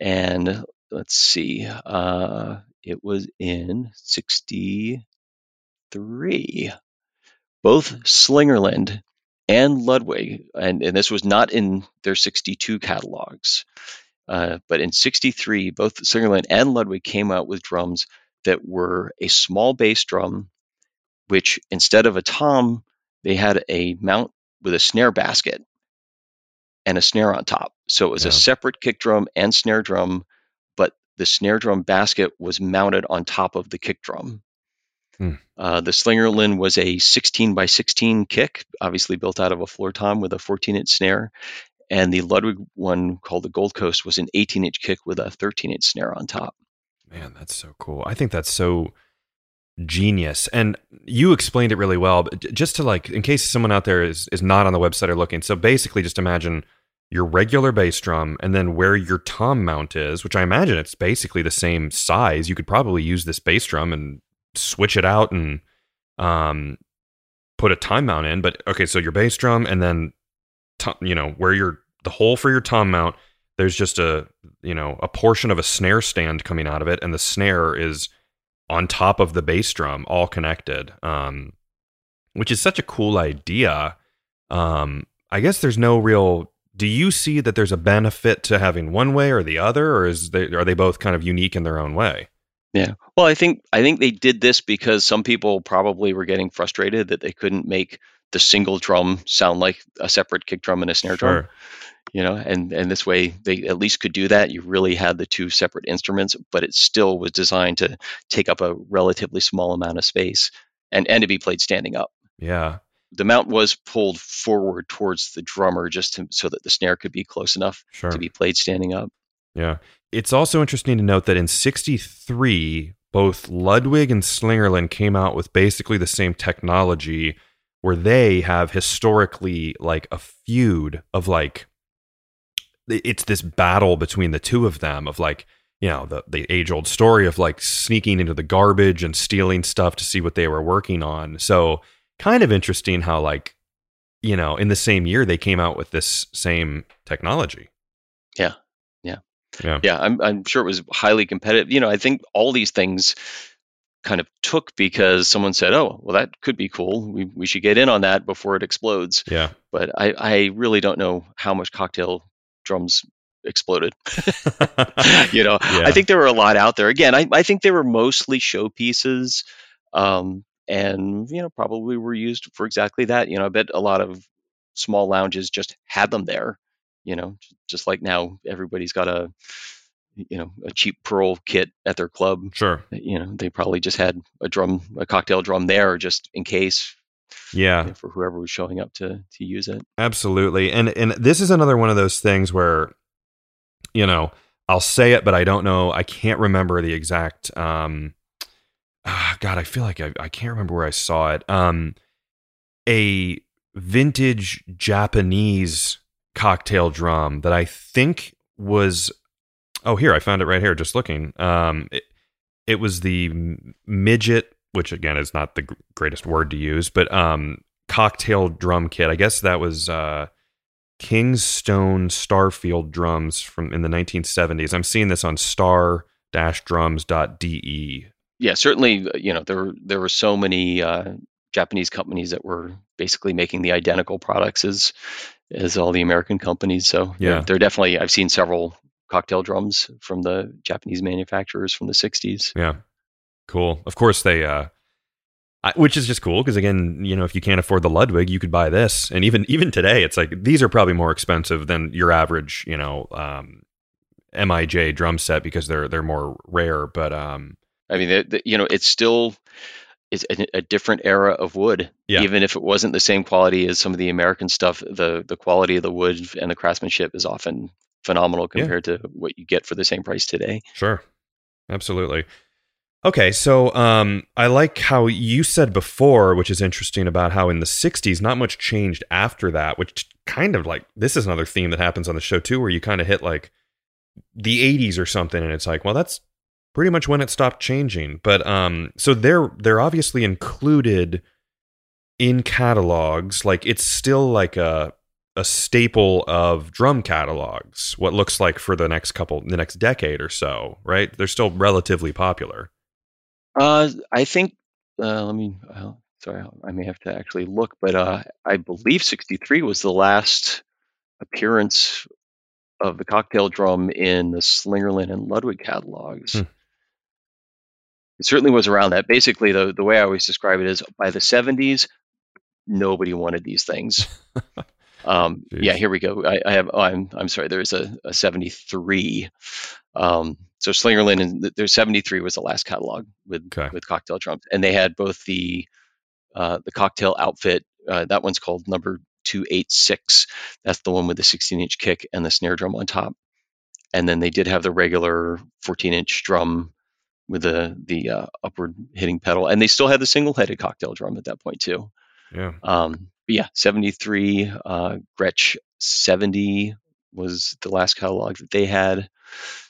and let's see, uh, it was in '63. Both Slingerland and Ludwig, and, and this was not in their '62 catalogs, uh, but in '63, both Slingerland and Ludwig came out with drums that were a small bass drum, which instead of a tom, they had a mount with a snare basket and a snare on top. So it was Yeah. a separate kick drum and snare drum, but the snare drum basket was mounted on top of the kick drum. Hmm. Uh, the Slingerland was a 16 by 16 kick, obviously built out of a floor tom with a 14 inch snare. And the Ludwig one called the Gold Coast was an 18 inch kick with a 13 inch snare on top. Man, that's so cool. I think that's so genius. And you explained it really well, but just to like in case someone out there is is not on the website or looking. So basically just imagine your regular bass drum and then where your tom mount is, which I imagine it's basically the same size. You could probably use this bass drum and switch it out and um put a time mount in, but okay, so your bass drum and then to, you know, where your the hole for your tom mount there's just a you know a portion of a snare stand coming out of it and the snare is on top of the bass drum all connected um which is such a cool idea um i guess there's no real do you see that there's a benefit to having one way or the other or is they are they both kind of unique in their own way Yeah. Well, I think I think they did this because some people probably were getting frustrated that they couldn't make the single drum sound like a separate kick drum and a snare drum. You know, and and this way they at least could do that. You really had the two separate instruments, but it still was designed to take up a relatively small amount of space and and to be played standing up. yeah The mount was pulled forward towards the drummer just to, so that the snare could be close enough sure to be played standing up. Yeah. It's also interesting to note that in 63, both Ludwig and Slingerland came out with basically the same technology where they have historically like a feud of like it's this battle between the two of them of like you know the the age old story of like sneaking into the garbage and stealing stuff to see what they were working on. So kind of interesting how like you know in the same year they came out with this same technology. Yeah. Yeah. Yeah. Yeah. I'm, I'm sure it was highly competitive. You know, I think all these things kind of took because someone said, oh, well, that could be cool. We, we should get in on that before it explodes. Yeah. But I, I really don't know how much cocktail drums exploded. you know, Yeah. I think there were a lot out there. Again, I, I think they were mostly showpieces. Um, and you know probably were used for exactly that. You know, I bet a lot of small lounges just had them there. You know, just like now everybody's got a you know a cheap pearl kit at their club. Sure. You know, they probably just had a drum, a cocktail drum there, just in case. Yeah. for whoever was showing up to to use it. Absolutely. And and this is another one of those things where you know, I'll say it but I don't know, I can't remember the exact um ah, god, I feel like I, I can't remember where I saw it. Um a vintage Japanese cocktail drum that I think was oh here I found it right here just looking. Um it, it was the midget which again is not the gr- greatest word to use, but um cocktail drum kit. I guess that was uh Kingstone Starfield drums from in the 1970s. I'm seeing this on star-drums.de. Yeah, certainly. uh, You know, there were there were so many uh, Japanese companies that were basically making the identical products as as all the American companies. So Yeah. they're definitely. I've seen several cocktail drums from the Japanese manufacturers from the '60s. Yeah. Cool. Of course they uh I, which is just cool because again, you know, if you can't afford the Ludwig, you could buy this. And even even today, it's like these are probably more expensive than your average, you know, um MIJ drum set because they're they're more rare, but um I mean, the, the, you know, it's still it's a, a different era of wood. Yeah. Even if it wasn't the same quality as some of the American stuff, the the quality of the wood and the craftsmanship is often phenomenal Yeah. compared to what you get for the same price today. Sure. Absolutely. Okay, so um, I like how you said before, which is interesting about how in the 60s, not much changed after that, which kind of like this is another theme that happens on the show too, where you kind of hit like the 80s or something, and it's like, well, that's pretty much when it stopped changing. But um, so they're they're obviously included in catalogs. Like it's still like a a staple of drum catalogs. What looks like for the next couple, the next decade or so, right? They're still relatively popular. Uh, I think. Uh, let me. Uh, sorry, I may have to actually look, but uh, I believe '63 was the last appearance of the cocktail drum in the Slingerland and Ludwig catalogs. Hmm. It certainly was around that. Basically, the the way I always describe it is by the '70s, nobody wanted these things. Um, yeah, here we go. I, I have. Oh, I'm. I'm sorry. There's a, a 73. Um, so Slingerland and th- there's 73 was the last catalog with Okay. with cocktail drums, and they had both the uh, the cocktail outfit. Uh, that one's called number 286. That's the one with the 16 inch kick and the snare drum on top. And then they did have the regular 14 inch drum with the the uh, upward hitting pedal, and they still had the single headed cocktail drum at that point too. Yeah. Um, but yeah, 73, uh, Gretsch 70 was the last catalog that they had.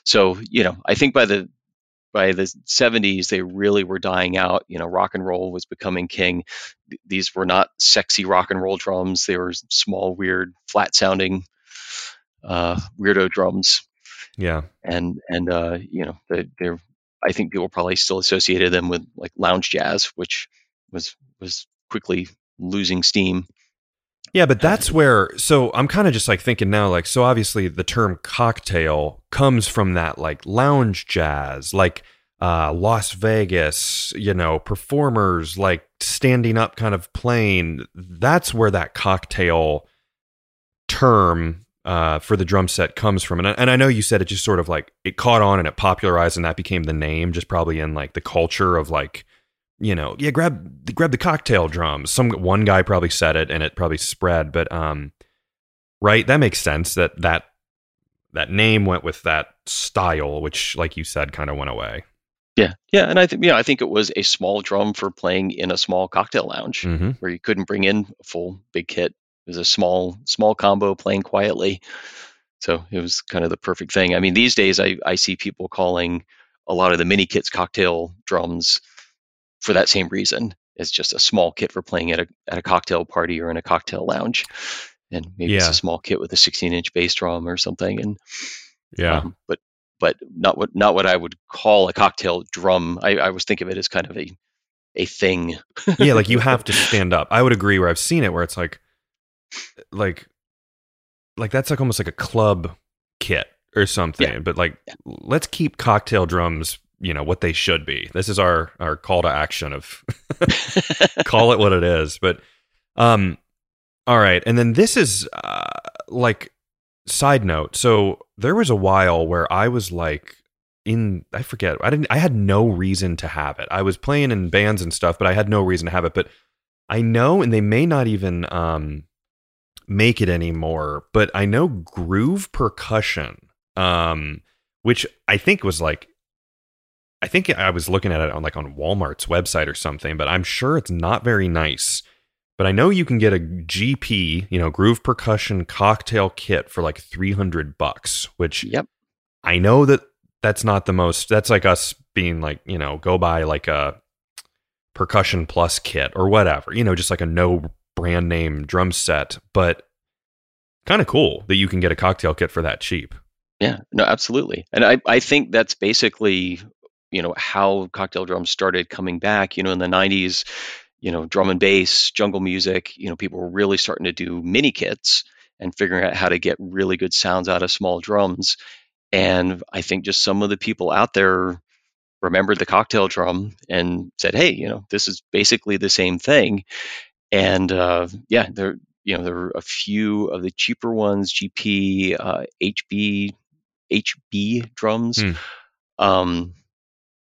So, you know, I think by the by the 70s they really were dying out, you know, rock and roll was becoming king. These were not sexy rock and roll drums. They were small, weird, flat sounding uh, weirdo drums Yeah. and and uh, you know they, they're I think people probably still associated them with like lounge jazz, which was was quickly losing steam. Yeah, but that's where. So I'm kind of just like thinking now, like, so obviously the term cocktail comes from that like lounge jazz, like uh, Las Vegas, you know, performers like standing up, kind of playing. That's where that cocktail term uh, for the drum set comes from. And I, and I know you said it just sort of like it caught on and it popularized and that became the name, just probably in like the culture of like you know, yeah, grab grab the cocktail drums. Some one guy probably said it and it probably spread, but um right, that makes sense that that that name went with that style which like you said kind of went away. Yeah, yeah, and I think yeah, I think it was a small drum for playing in a small cocktail lounge Mhm. where you couldn't bring in a full big kit. It was a small small combo playing quietly. So it was kind of the perfect thing. I mean, these days I, I see people calling a lot of the mini kits cocktail drums for that same reason. It's just a small kit for playing at a at a cocktail party or in a cocktail lounge. And maybe it's a small kit with a 16 inch bass drum or something. And Yeah. um, but but not what not what I would call a cocktail drum. I, I always think of it as kind of a a thing. yeah, like you have to stand up. I would agree where I've seen it where it's like like like that's like almost like a club kit or something. Yeah. But like Yeah. let's keep cocktail drums you know what they should be. This is our our call to action of call it what it is. But um, all right, and then this is uh, like side note. So there was a while where I was like in I forget I didn't I had no reason to have it. I was playing in bands and stuff, but I had no reason to have it. But I know, and they may not even um make it anymore, but I know Groove Percussion, um, which I think was like I think I was looking at it on like on Walmart's website or something, but I'm sure it's not very nice. But I know you can get a GP, you know, Groove Percussion cocktail kit for like 300 bucks, which Yep. I know that that's not the most that's like us being like, you know, go buy like a percussion plus kit or whatever, you know, just like a no brand name drum set, but kind of cool that you can get a cocktail kit for that cheap. Yeah, no, absolutely. And I, I think that's basically, you know, how cocktail drums started coming back. You know, in the 90s, you know, drum and bass, jungle music, you know, people were really starting to do mini kits and figuring out how to get really good sounds out of small drums. And I think just some of the people out there remembered the cocktail drum and said, "Hey, you know, this is basically the same thing." And uh, yeah, there, you know, there were a few of the cheaper ones, GP, uh, HB, HB drums. Hmm. Um,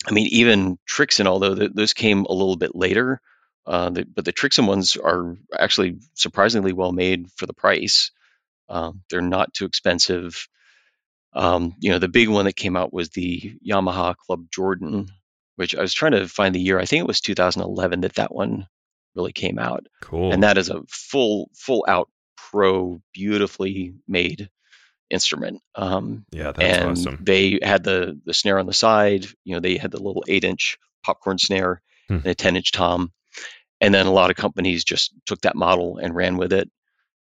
I mean, even Trixon, although th- those came a little bit later, uh, the, but the Trixon ones are actually surprisingly well made for the price. Um, they're not too expensive. Um, you know, the big one that came out was the Yamaha Club Jordan, which I was trying to find the year. I think it was 2011 that that one really came out, Cool. and that is a full, full out pro, beautifully made instrument. Um, yeah, that's and awesome. they had the the snare on the side. You know, they had the little eight inch popcorn snare Hmm. and a ten inch tom, and then a lot of companies just took that model and ran with it.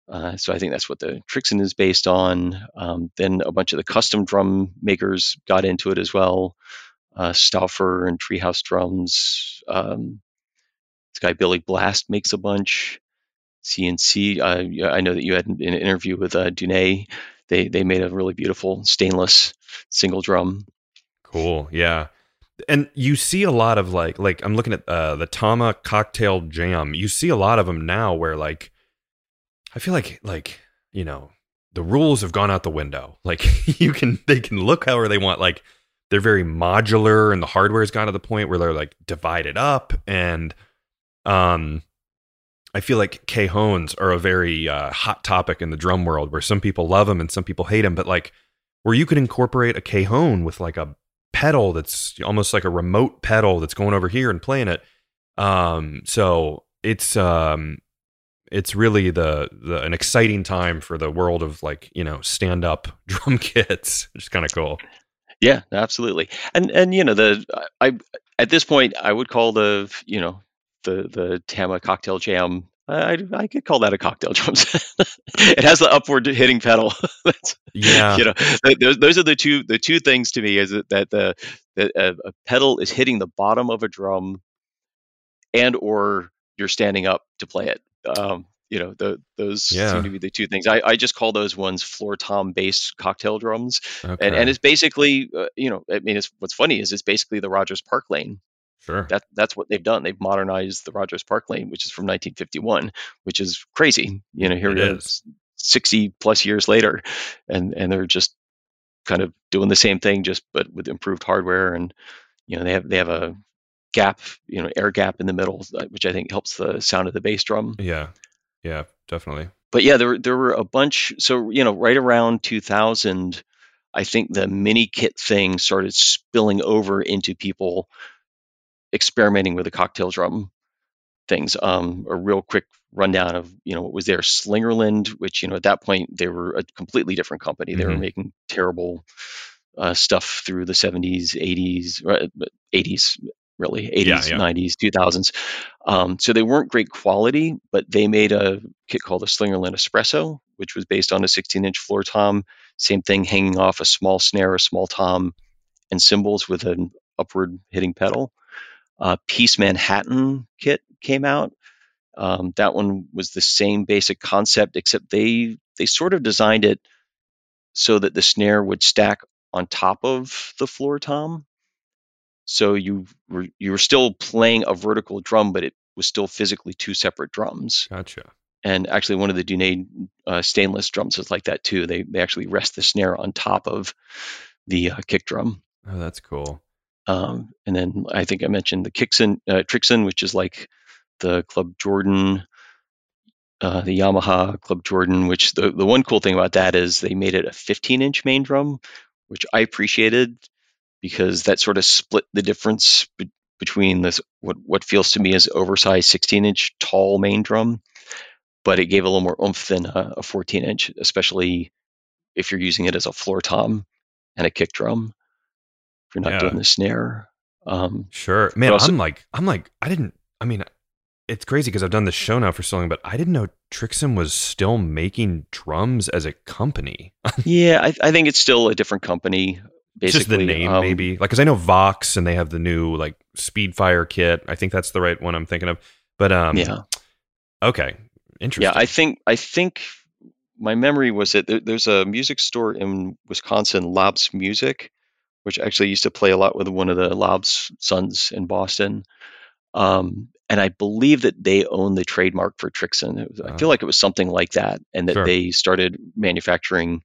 Uh, so I think that's what the Trixon is based on. Um, then a bunch of the custom drum makers got into it as well. Uh, Stauffer and Treehouse Drums. Um, this guy Billy Blast makes a bunch. CNC. Uh, I know that you had an interview with uh, Dunnett. They they made a really beautiful stainless single drum. Cool. Yeah. And you see a lot of like like I'm looking at uh the Tama cocktail jam. You see a lot of them now where like I feel like like, you know, the rules have gone out the window. Like you can they can look however they want. Like they're very modular and the hardware's gone to the point where they're like divided up and um I feel like cajones are a very uh, hot topic in the drum world where some people love them and some people hate them, but like where you could incorporate a cajon with like a pedal that's almost like a remote pedal that's going over here and playing it. Um, so it's um, it's really the, the an exciting time for the world of like you know stand up drum kits, which is kind of cool. Yeah, absolutely. And and you know the I at this point I would call the you know the the Tama cocktail jam. I I could call that a cocktail drum set. it has the upward hitting pedal. That's, Yeah, you know those, those are the two the two things to me is that that the, the a, a pedal is hitting the bottom of a drum and or you're standing up to play it um, you know the, those Yeah. seem to be the two things I, I just call those ones floor tom based cocktail drums okay. and and it's basically uh, you know i mean it's what's funny is it's basically the rogers park lane sure. that that's what they've done they've modernized the rogers park lane which is from 1951 which is crazy you know here It is. 60 plus years later and and they're just kind of doing the same thing just but with improved hardware and you know they have they have a gap you know air gap in the middle uh, which i think helps the sound of the bass drum Yeah, yeah, definitely. but yeah there there were a bunch so you know right around 2000 i think the mini kit thing started spilling over into people experimenting with the cocktail drum things um a real quick rundown of you know what was there slingerland which you know at that point they were a completely different company they were Mhm. making terrible uh, stuff through the 70s 80s uh, 80s really 80s Yeah, yeah. 90s 2000s um, so they weren't great quality but they made a kit called the slingerland espresso which was based on a 16 inch floor tom same thing hanging off a small snare a small tom and cymbals with an upward hitting pedal uh, Peace Manhattan kit came out. Um, that one was the same basic concept, except they they sort of designed it so that the snare would stack on top of the floor tom. So you were you were still playing a vertical drum, but it was still physically two separate drums. Gotcha. And actually, one of the Dunnett uh, stainless drums is like that too. They they actually rest the snare on top of the uh, kick drum. Oh, that's cool. Um, and then I think I mentioned the Trixon, uh, which is like the Club Jordan, uh, the Yamaha Club Jordan. Which the the one cool thing about that is they made it a 15 inch main drum, which I appreciated because that sort of split the difference be- between this what what feels to me as oversized 16 inch tall main drum, but it gave a little more oomph than a, a 14 inch, especially if you're using it as a floor tom and a kick drum. If you're not Yeah. doing the snare. Um, Sure, man. also- I'm like, I'm like, I didn't. I mean, it's crazy because I've done this show now for so long, but I didn't know Trixon was still making drums as a company. yeah, I, I think it's still a different company. Basically, just the name, Um, maybe. Like, because I know Vox and they have the new like Speedfire kit. I think that's the right one I'm thinking of. But um, yeah, okay, interesting. yeah. I think I think my memory was that there, there's a music store in Wisconsin, Lobs Music, which actually used to play a lot with one of the Lobs sons in Boston. Um, and I believe that they own the trademark for Trixon. I feel like it was something like that, and that Sure. they started manufacturing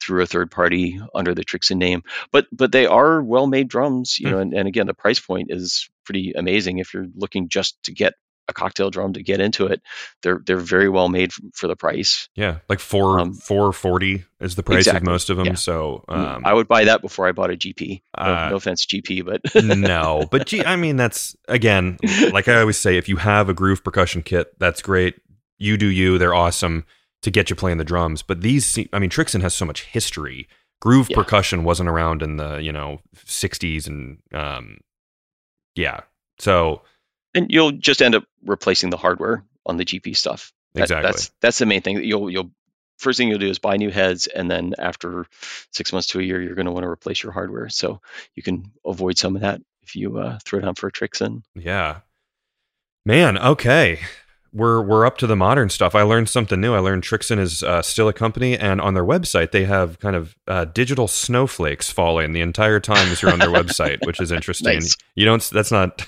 through a third party under the Trixon name. But but they are well made drums, you Hmm. know. And, and again, the price point is pretty amazing if you're looking just to get a cocktail drum to get into it. They're they're very well made f- for the price. yeah, like four Um, four forty is the price of most of them. yeah. So Mm, um, I would buy that before I bought a GP. No, uh, no offense, GP, but no, but gee, I mean, that's again, like I always say, if you have a groove percussion kit, that's great. You do you. They're awesome to get you playing the drums. But these, I mean, Trixon has so much history. Groove Yeah. percussion wasn't around in the you know '60s, and um, yeah. So and you'll just end up replacing the hardware on the GP stuff. That- exactly, That's that's the main thing. You'll you'll first thing you'll do is buy new heads, and then after six months to a year, you're going to want to replace your hardware. So you can avoid some of that if you uh, throw down for a Trixon. yeah. Man, okay. We're we're up to the modern stuff. I learned something new. I learned Trixon is uh, still a company, and on their website they have kind of uh, digital snowflakes falling the entire time as you're on their website, which is interesting. Nice. You don't. That's not.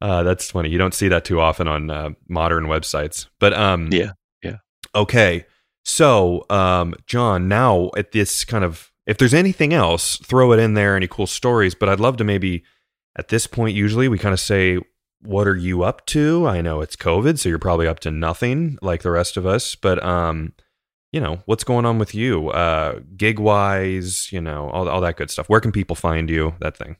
Uh, that's funny. You don't see that too often on uh, modern websites. But um, Yeah, yeah. Okay, so um, John, now at this kind of, if there's anything else, throw it in there. Any cool stories? But I'd love to maybe at this point. Usually, we kind of say, "What are you up to?" I know it's COVID, so you're probably up to nothing like the rest of us. But um, you know, what's going on with you, uh, gig wise? You know, all all that good stuff. Where can people find you? That thing.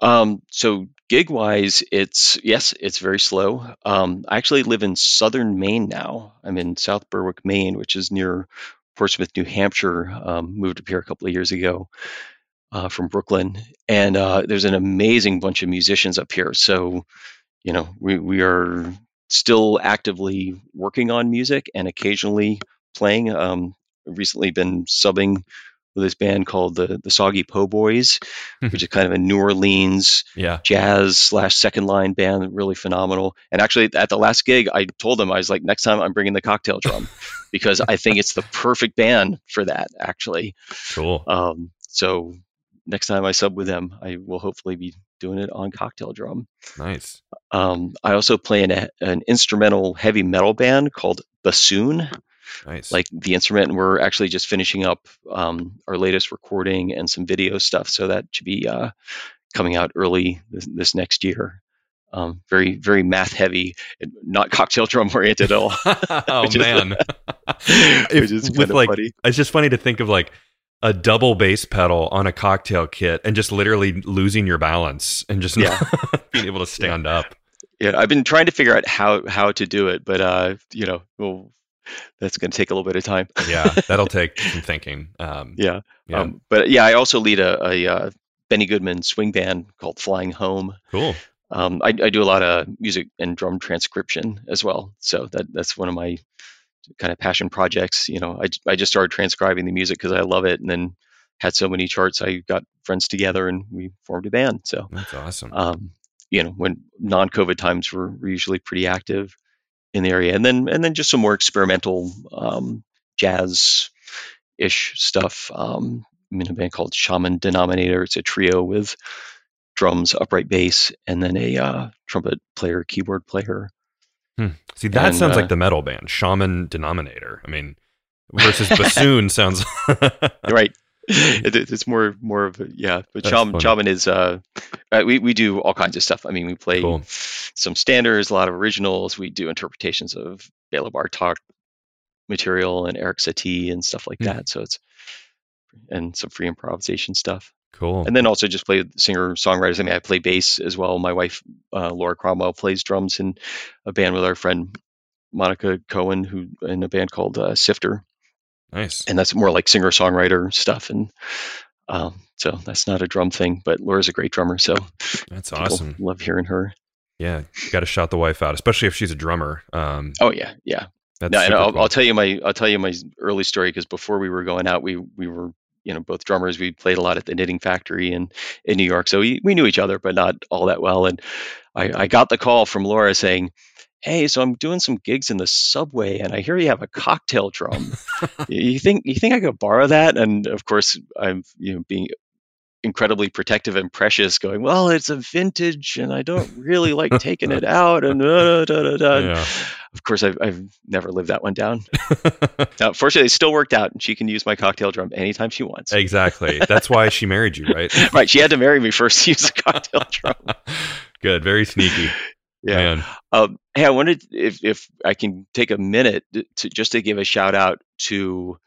Um, so gig wise, it's yes, it's very slow. Um, I actually live in southern Maine now. I'm in South Berwick, Maine, which is near Portsmouth, New Hampshire. Um, moved up here a couple of years ago uh, from Brooklyn, and uh, there's an amazing bunch of musicians up here. So, you know, we we are still actively working on music and occasionally playing. Um, recently been subbing with this band called the the Soggy Po Boys, which is kind of a New Orleans Yeah. jazz slash second line band, really phenomenal. And actually, at the last gig, I told them I was like, next time I'm bringing the cocktail drum because I think it's the perfect band for that. Actually, Cool. um, so next time I sub with them, I will hopefully be doing it on cocktail drum. Nice. Um, I also play in a, an instrumental heavy metal band called Bassoon Nice. like the instrument and we're actually just finishing up um, our latest recording and some video stuff so that should be uh, coming out early this, this next year um, very very math heavy and not cocktail drum oriented at all oh is- man. which is with like funny it's just funny to think of like a double bass pedal on a cocktail kit and just literally losing your balance and just Yeah. not being able to stand up. yeah i've been trying to figure out how how to do it but uh you know well that's going to take a little bit of time Yeah, that'll take some thinking. Um, yeah, yeah, Um, but yeah i also lead a, a uh, benny goodman swing band called flying home cool. Um, I, I do a lot of music and drum transcription as well, so that that's one of my kind of passion projects. You know, I, I just started transcribing the music because I love it, and then had so many charts. I got friends together and we formed a band. So, That's awesome. um, you know, when non-COVID times were, were usually pretty active in the area, and then and then just some more experimental um, jazz ish stuff. Um, I'm in a band called Shaman Denominator. It's a trio with drums, upright bass, and then a uh, trumpet player, keyboard player. Hmm. See, that And, sounds uh, like the metal band, Shaman Denominator. I mean, versus bassoon sounds. right. It, it- it's more more of a yeah, but shaman, shaman is uh, uh, we we do all kinds of stuff. I mean, we play Cool. some standards, a lot of originals. We do interpretations of Bela Bartok material and Erik Satie and stuff like Hmm. that. So it's and some free improvisation stuff. cool. and then also just play singer songwriters. I mean, I play bass as well. My wife, uh, Laura Cromwell, plays drums in a band with our friend Monica Cohen, who in a band called uh, Sifter, nice. and that's more like singer songwriter stuff. And um, so that's not a drum thing, but Laura's a great drummer, so That's awesome. love hearing her. Yeah, got to shout the wife out, especially if she's a drummer. Um, Oh yeah, yeah. that's No, and I'll, cool. I'll tell you my I'll tell you my early story because before we were going out, we we were you know both drummers. We played a lot at the Knitting Factory in in New York, so we we knew each other, but not all that well. And I, I got the call from Laura saying, "Hey, so I'm doing some gigs in the subway, and I hear you have a cocktail drum. you think you think I could borrow that?" And of course, I'm you know being incredibly protective and precious, going, "Well, it's a vintage, and I don't really like taking it out." And da, da, da. yeah. of course, I've, I've never lived that one down. Uh, fortunately, it still worked out, and she can use my cocktail drum anytime she wants. exactly. That's why she married you, right? Right, she had to marry me first to use the cocktail drum. Good. Very sneaky. Yeah. Um, hey, I wanted if if I can take a minute to just to give a shout out to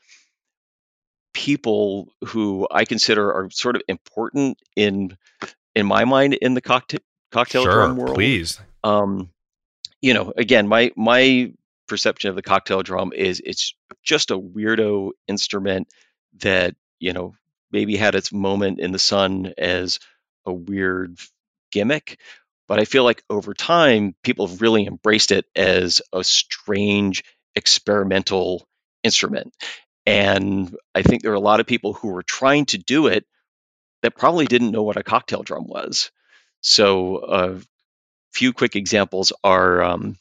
people who I consider are sort of important in in my mind in the cocktail cocktail sure. drum world. Please. um you know again my my perception of the cocktail drum is it's just a weirdo instrument that you know maybe had its moment in the sun as a weird gimmick but i feel like over time people have really embraced it as a strange experimental instrument and i think there are a lot of people who were trying to do it that probably didn't know what a cocktail drum was so uh, few quick examples are um,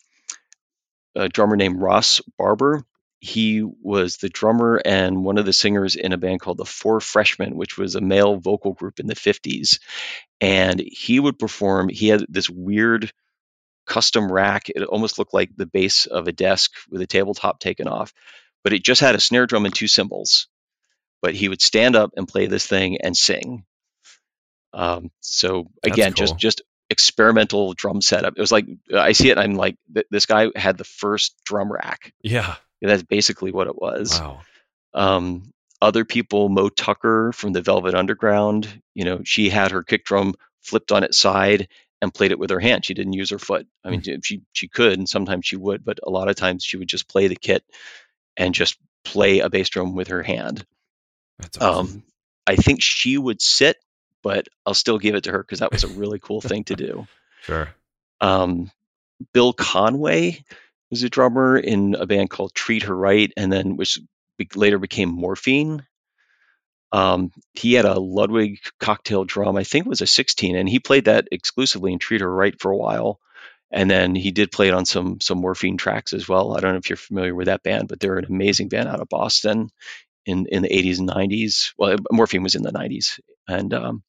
a drummer named Ross Barbour. He was the drummer and one of the singers in a band called the Four Freshmen, which was a male vocal group in the 50s. And he would perform, he had this weird custom rack. It almost looked like the base of a desk with a tabletop taken off, but it just had a snare drum and two cymbals. But he would stand up and play this thing and sing. Um, so again, cool. just just experimental drum setup. It was like I see it. I'm like, th- this guy had the first drum rack. Yeah. That's basically what it was. Wow. Um, other people, Moe Tucker from the Velvet Underground, you know, she had her kick drum flipped on its side and played it with her hand. She didn't use her foot. I mean, she she could, and sometimes she would, but a lot of times she would just play the kit and just play a bass drum with her hand. That's awesome. Um, I think she would sit, but I'll still give it to her because that was a really cool thing to do. sure. Um, Bill Conway was a drummer in a band called Treat Her Right, and then which later became Morphine. Um, he had a Ludwig cocktail drum, I think was a 16, and he played that exclusively in Treat Her Right for a while. And then he did play it on some some Morphine tracks as well. I don't know if you're familiar with that band, but they're an amazing band out of Boston in in the 80s and 90s. Well, Morphine was in the 90s, and um,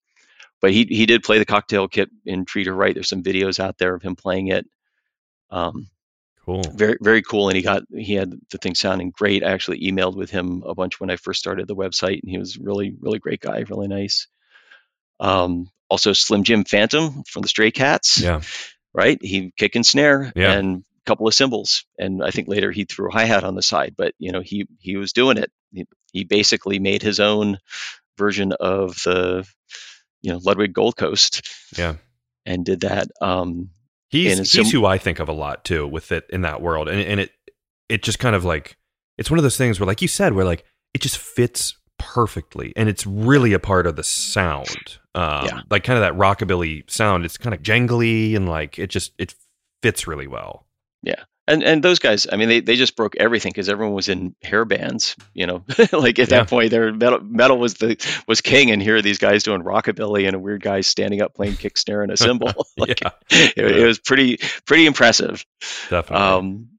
but he he did play the cocktail kit in Treat Her Right. There's some videos out there of him playing it. Um, Cool. very very cool, and he got he had the thing sounding great. I actually emailed with him a bunch when I first started the website, and he was really really great guy, really nice. Um, also, Slim Jim Phantom from the Stray Cats, Yeah. right? He kick and snare Yeah. and a couple of cymbals, and I think later he threw a hi hat on the side, but you know he he was doing it. He, he basically made his own version of the you know Ludwig Gold Coast Yeah. and did that. Um, He's he's some- who I think of a lot too with it in that world, and and it it just kind of like it's one of those things where, like you said, where like it just fits perfectly, and it's really a part of the sound. Um, Yeah. like kind of that rockabilly sound. It's kind of jangly and like it just it fits really well. And and those guys, I mean, they, they just broke everything because everyone was in hair bands, you know. like at Yeah. that point, their metal, metal was the was king, and here are these guys doing rockabilly and a weird guy standing up playing kick snare and a cymbal. like, yeah, it, it was pretty pretty impressive. definitely. Um,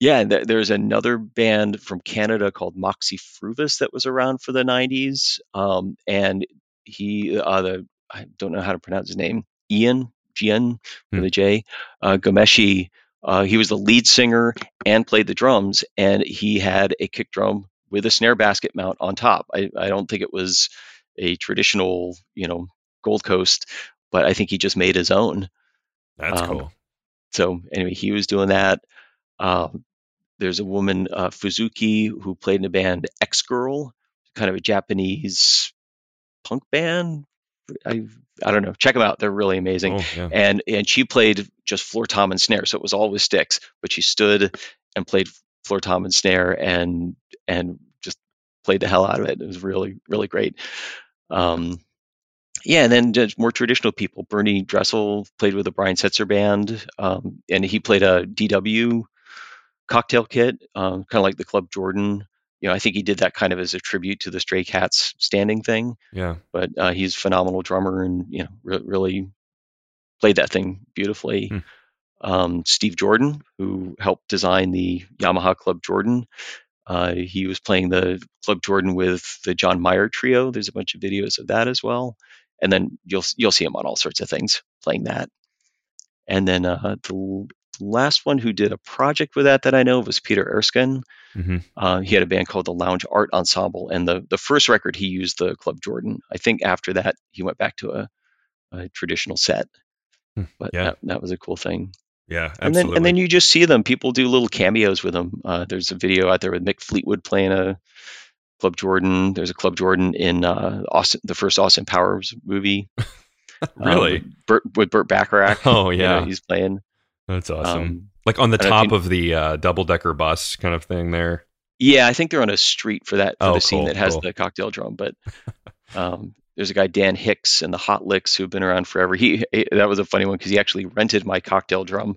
yeah, and th- there's another band from Canada called Moxy Früvous that was around for the '90s, um, and he uh, the I don't know how to pronounce his name, Ian Jian with Hmm. a J, uh, Ghomeshi. Uh, he was the lead singer and played the drums, and he had a kick drum with a snare basket mount on top. I, I don't think it was a traditional, you know, Gold Coast, but I think he just made his own. That's Um, cool. So anyway, he was doing that. Um, there's a woman, uh, Fuzuki, who played in a band X Girl, kind of a Japanese punk band. I I don't know. Check them out. They're really amazing. Oh, yeah. And and she played just floor tom and snare, so it was all with sticks. But she stood and played floor tom and snare, and and just played the hell out of it. It was really really great. Um, yeah, and then just more traditional people. Bernie Dressel played with the Brian Setzer band, um, and he played a DW cocktail kit, um, kind of like the Club Jordan. You know, I think he did that kind of as a tribute to the Stray Cats standing thing. Yeah. But uh, he's a phenomenal drummer, and you know, re- really played that thing beautifully. Hmm. Um, Steve Jordan, who helped design the Yamaha Club Jordan, uh, he was playing the Club Jordan with the John Mayer Trio. There's a bunch of videos of that as well, and then you'll you'll see him on all sorts of things playing that. And then uh, the last one who did a project with that that I know of was Peter Erskine. hmm Uh, he had a band called the Lounge Art Ensemble, and the the first record he used the Club Jordan. I think after that he went back to a, a traditional set, Hmm. but Yeah. that, that was a cool thing. Yeah. And then Absolutely. and then you just see them. People do little cameos with them. Uh, there's a video out there with Mick Fleetwood playing a Club Jordan. There's a Club Jordan in uh, Austin, the first Austin Powers movie. um, really? with Burt, with Burt Bacharach. oh, you know, yeah. he's playing. That's awesome. Um, like on the top think- of the uh, double decker bus kind of thing there. yeah, I think they're on a street for that for Oh, the scene cool, that has cool. the cocktail drum. But um, there's a guy Dan Hicks and the Hot Licks who've been around forever. He, that was a funny one because he actually rented my cocktail drum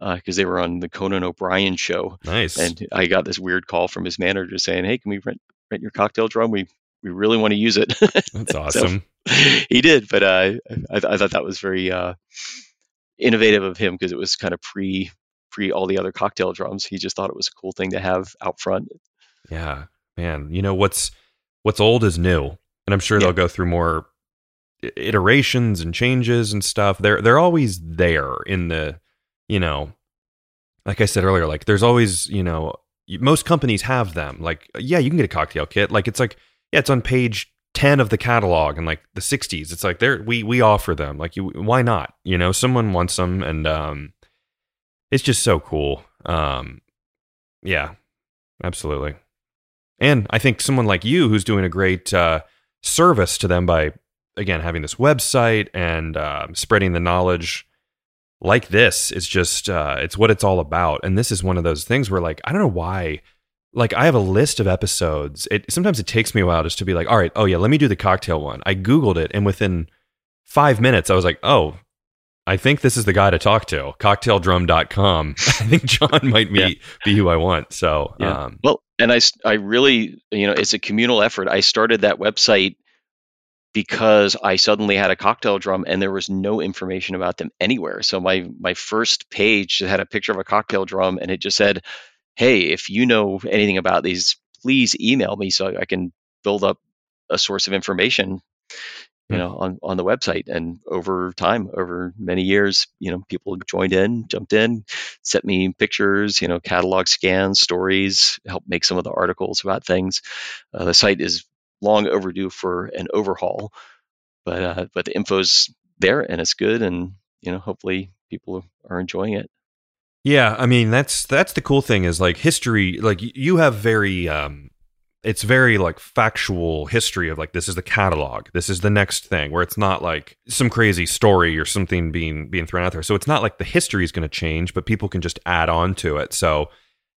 because they were on the Conan O'Brien show. Nice. and I got this weird call from his manager saying, "Hey, can we rent rent your cocktail drum? We we really want to use it." That's awesome. he did, but uh, I, I thought that was very uh, innovative of him because it was kind of pre pre all the other cocktail drums. He just thought it was a cool thing to have out front. Yeah, man. You know what's what's old is new, and I'm sure Yeah. they'll go through more iterations and changes and stuff. They're they're always there in the, you know, like I said earlier. Like there's always you know most companies have them. Like yeah, you can get a cocktail kit. Like it's like yeah, it's on page. 10 of the catalog in like the 60s it's like there we we offer them like you why not you know someone wants them and um it's just so cool um yeah absolutely and I think someone like you, who's doing a great uh, service to them by, again, having this website and uh, spreading the knowledge like this, is just, uh, it's what it's all about. And this is one of those things where, like, I don't know why. Like, I have a list of episodes. It Sometimes it takes me a while just to be like, all right, oh, yeah, let me do the cocktail one. I Googled it, and within five minutes, I was like, oh, I think this is the guy to talk to. Cocktaildrum.com. I think John might be, Yeah. be who I want. So, Yeah. um, Well, and I I really you know it's a communal effort. I started that website because I suddenly had a cocktail drum and there was no information about them anywhere. So my my first page had a picture of a cocktail drum and it just said, "Hey, if you know anything about these, please email me so I can build up a source of information." You Hmm. know, on, on the website, and over time, over many years, you know, people joined in, jumped in, sent me pictures, you know, catalog scans, stories, help make some of the articles about things. Uh, the site is long overdue for an overhaul, but uh, but the info's there and it's good, and you know, hopefully people are enjoying it. Yeah, I mean that's that's the cool thing is like history like you have very um it's very like factual history of like this is the catalog, this is the next thing where it's not like some crazy story or something being being thrown out there. So it's not like the history is going to change, but people can just add on to it. So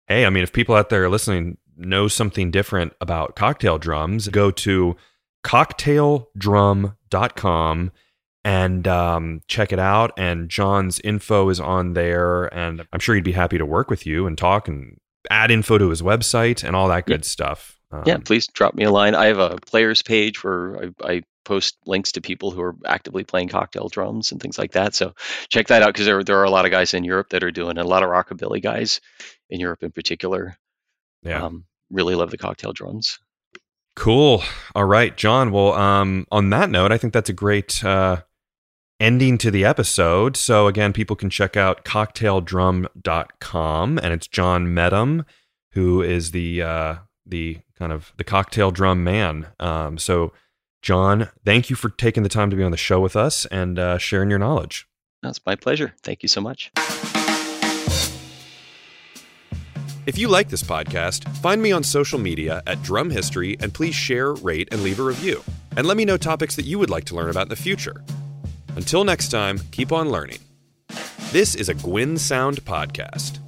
hey, I mean if people out there listening know something different about cocktail drums, go to cocktaildrum.com and um, check it out. And John's info is on there, and I'm sure he'd be happy to work with you and talk and add info to his website and all that good stuff. Um, yeah, please drop me a line. I have a players page where I, I post links to people who are actively playing cocktail drums and things like that. So check that out because there there are a lot of guys in Europe that are doing a lot of rockabilly guys in Europe in particular. yeah. Um, really love the cocktail drums. Cool. All right, John. Well, um, on that note, I think that's a great uh, ending to the episode. So again, people can check out cocktaildrum.com and it's John Mettam who is the uh, the kind of the cocktail drum man. Um, so John, thank you for taking the time to be on the show with us and uh, sharing your knowledge. That's my pleasure. Thank you so much. If you like this podcast, find me on social media at Drum History and please share, rate, and leave a review. And let me know topics that you would like to learn about in the future. Until next time, keep on learning. This is a Gwyn Sound podcast.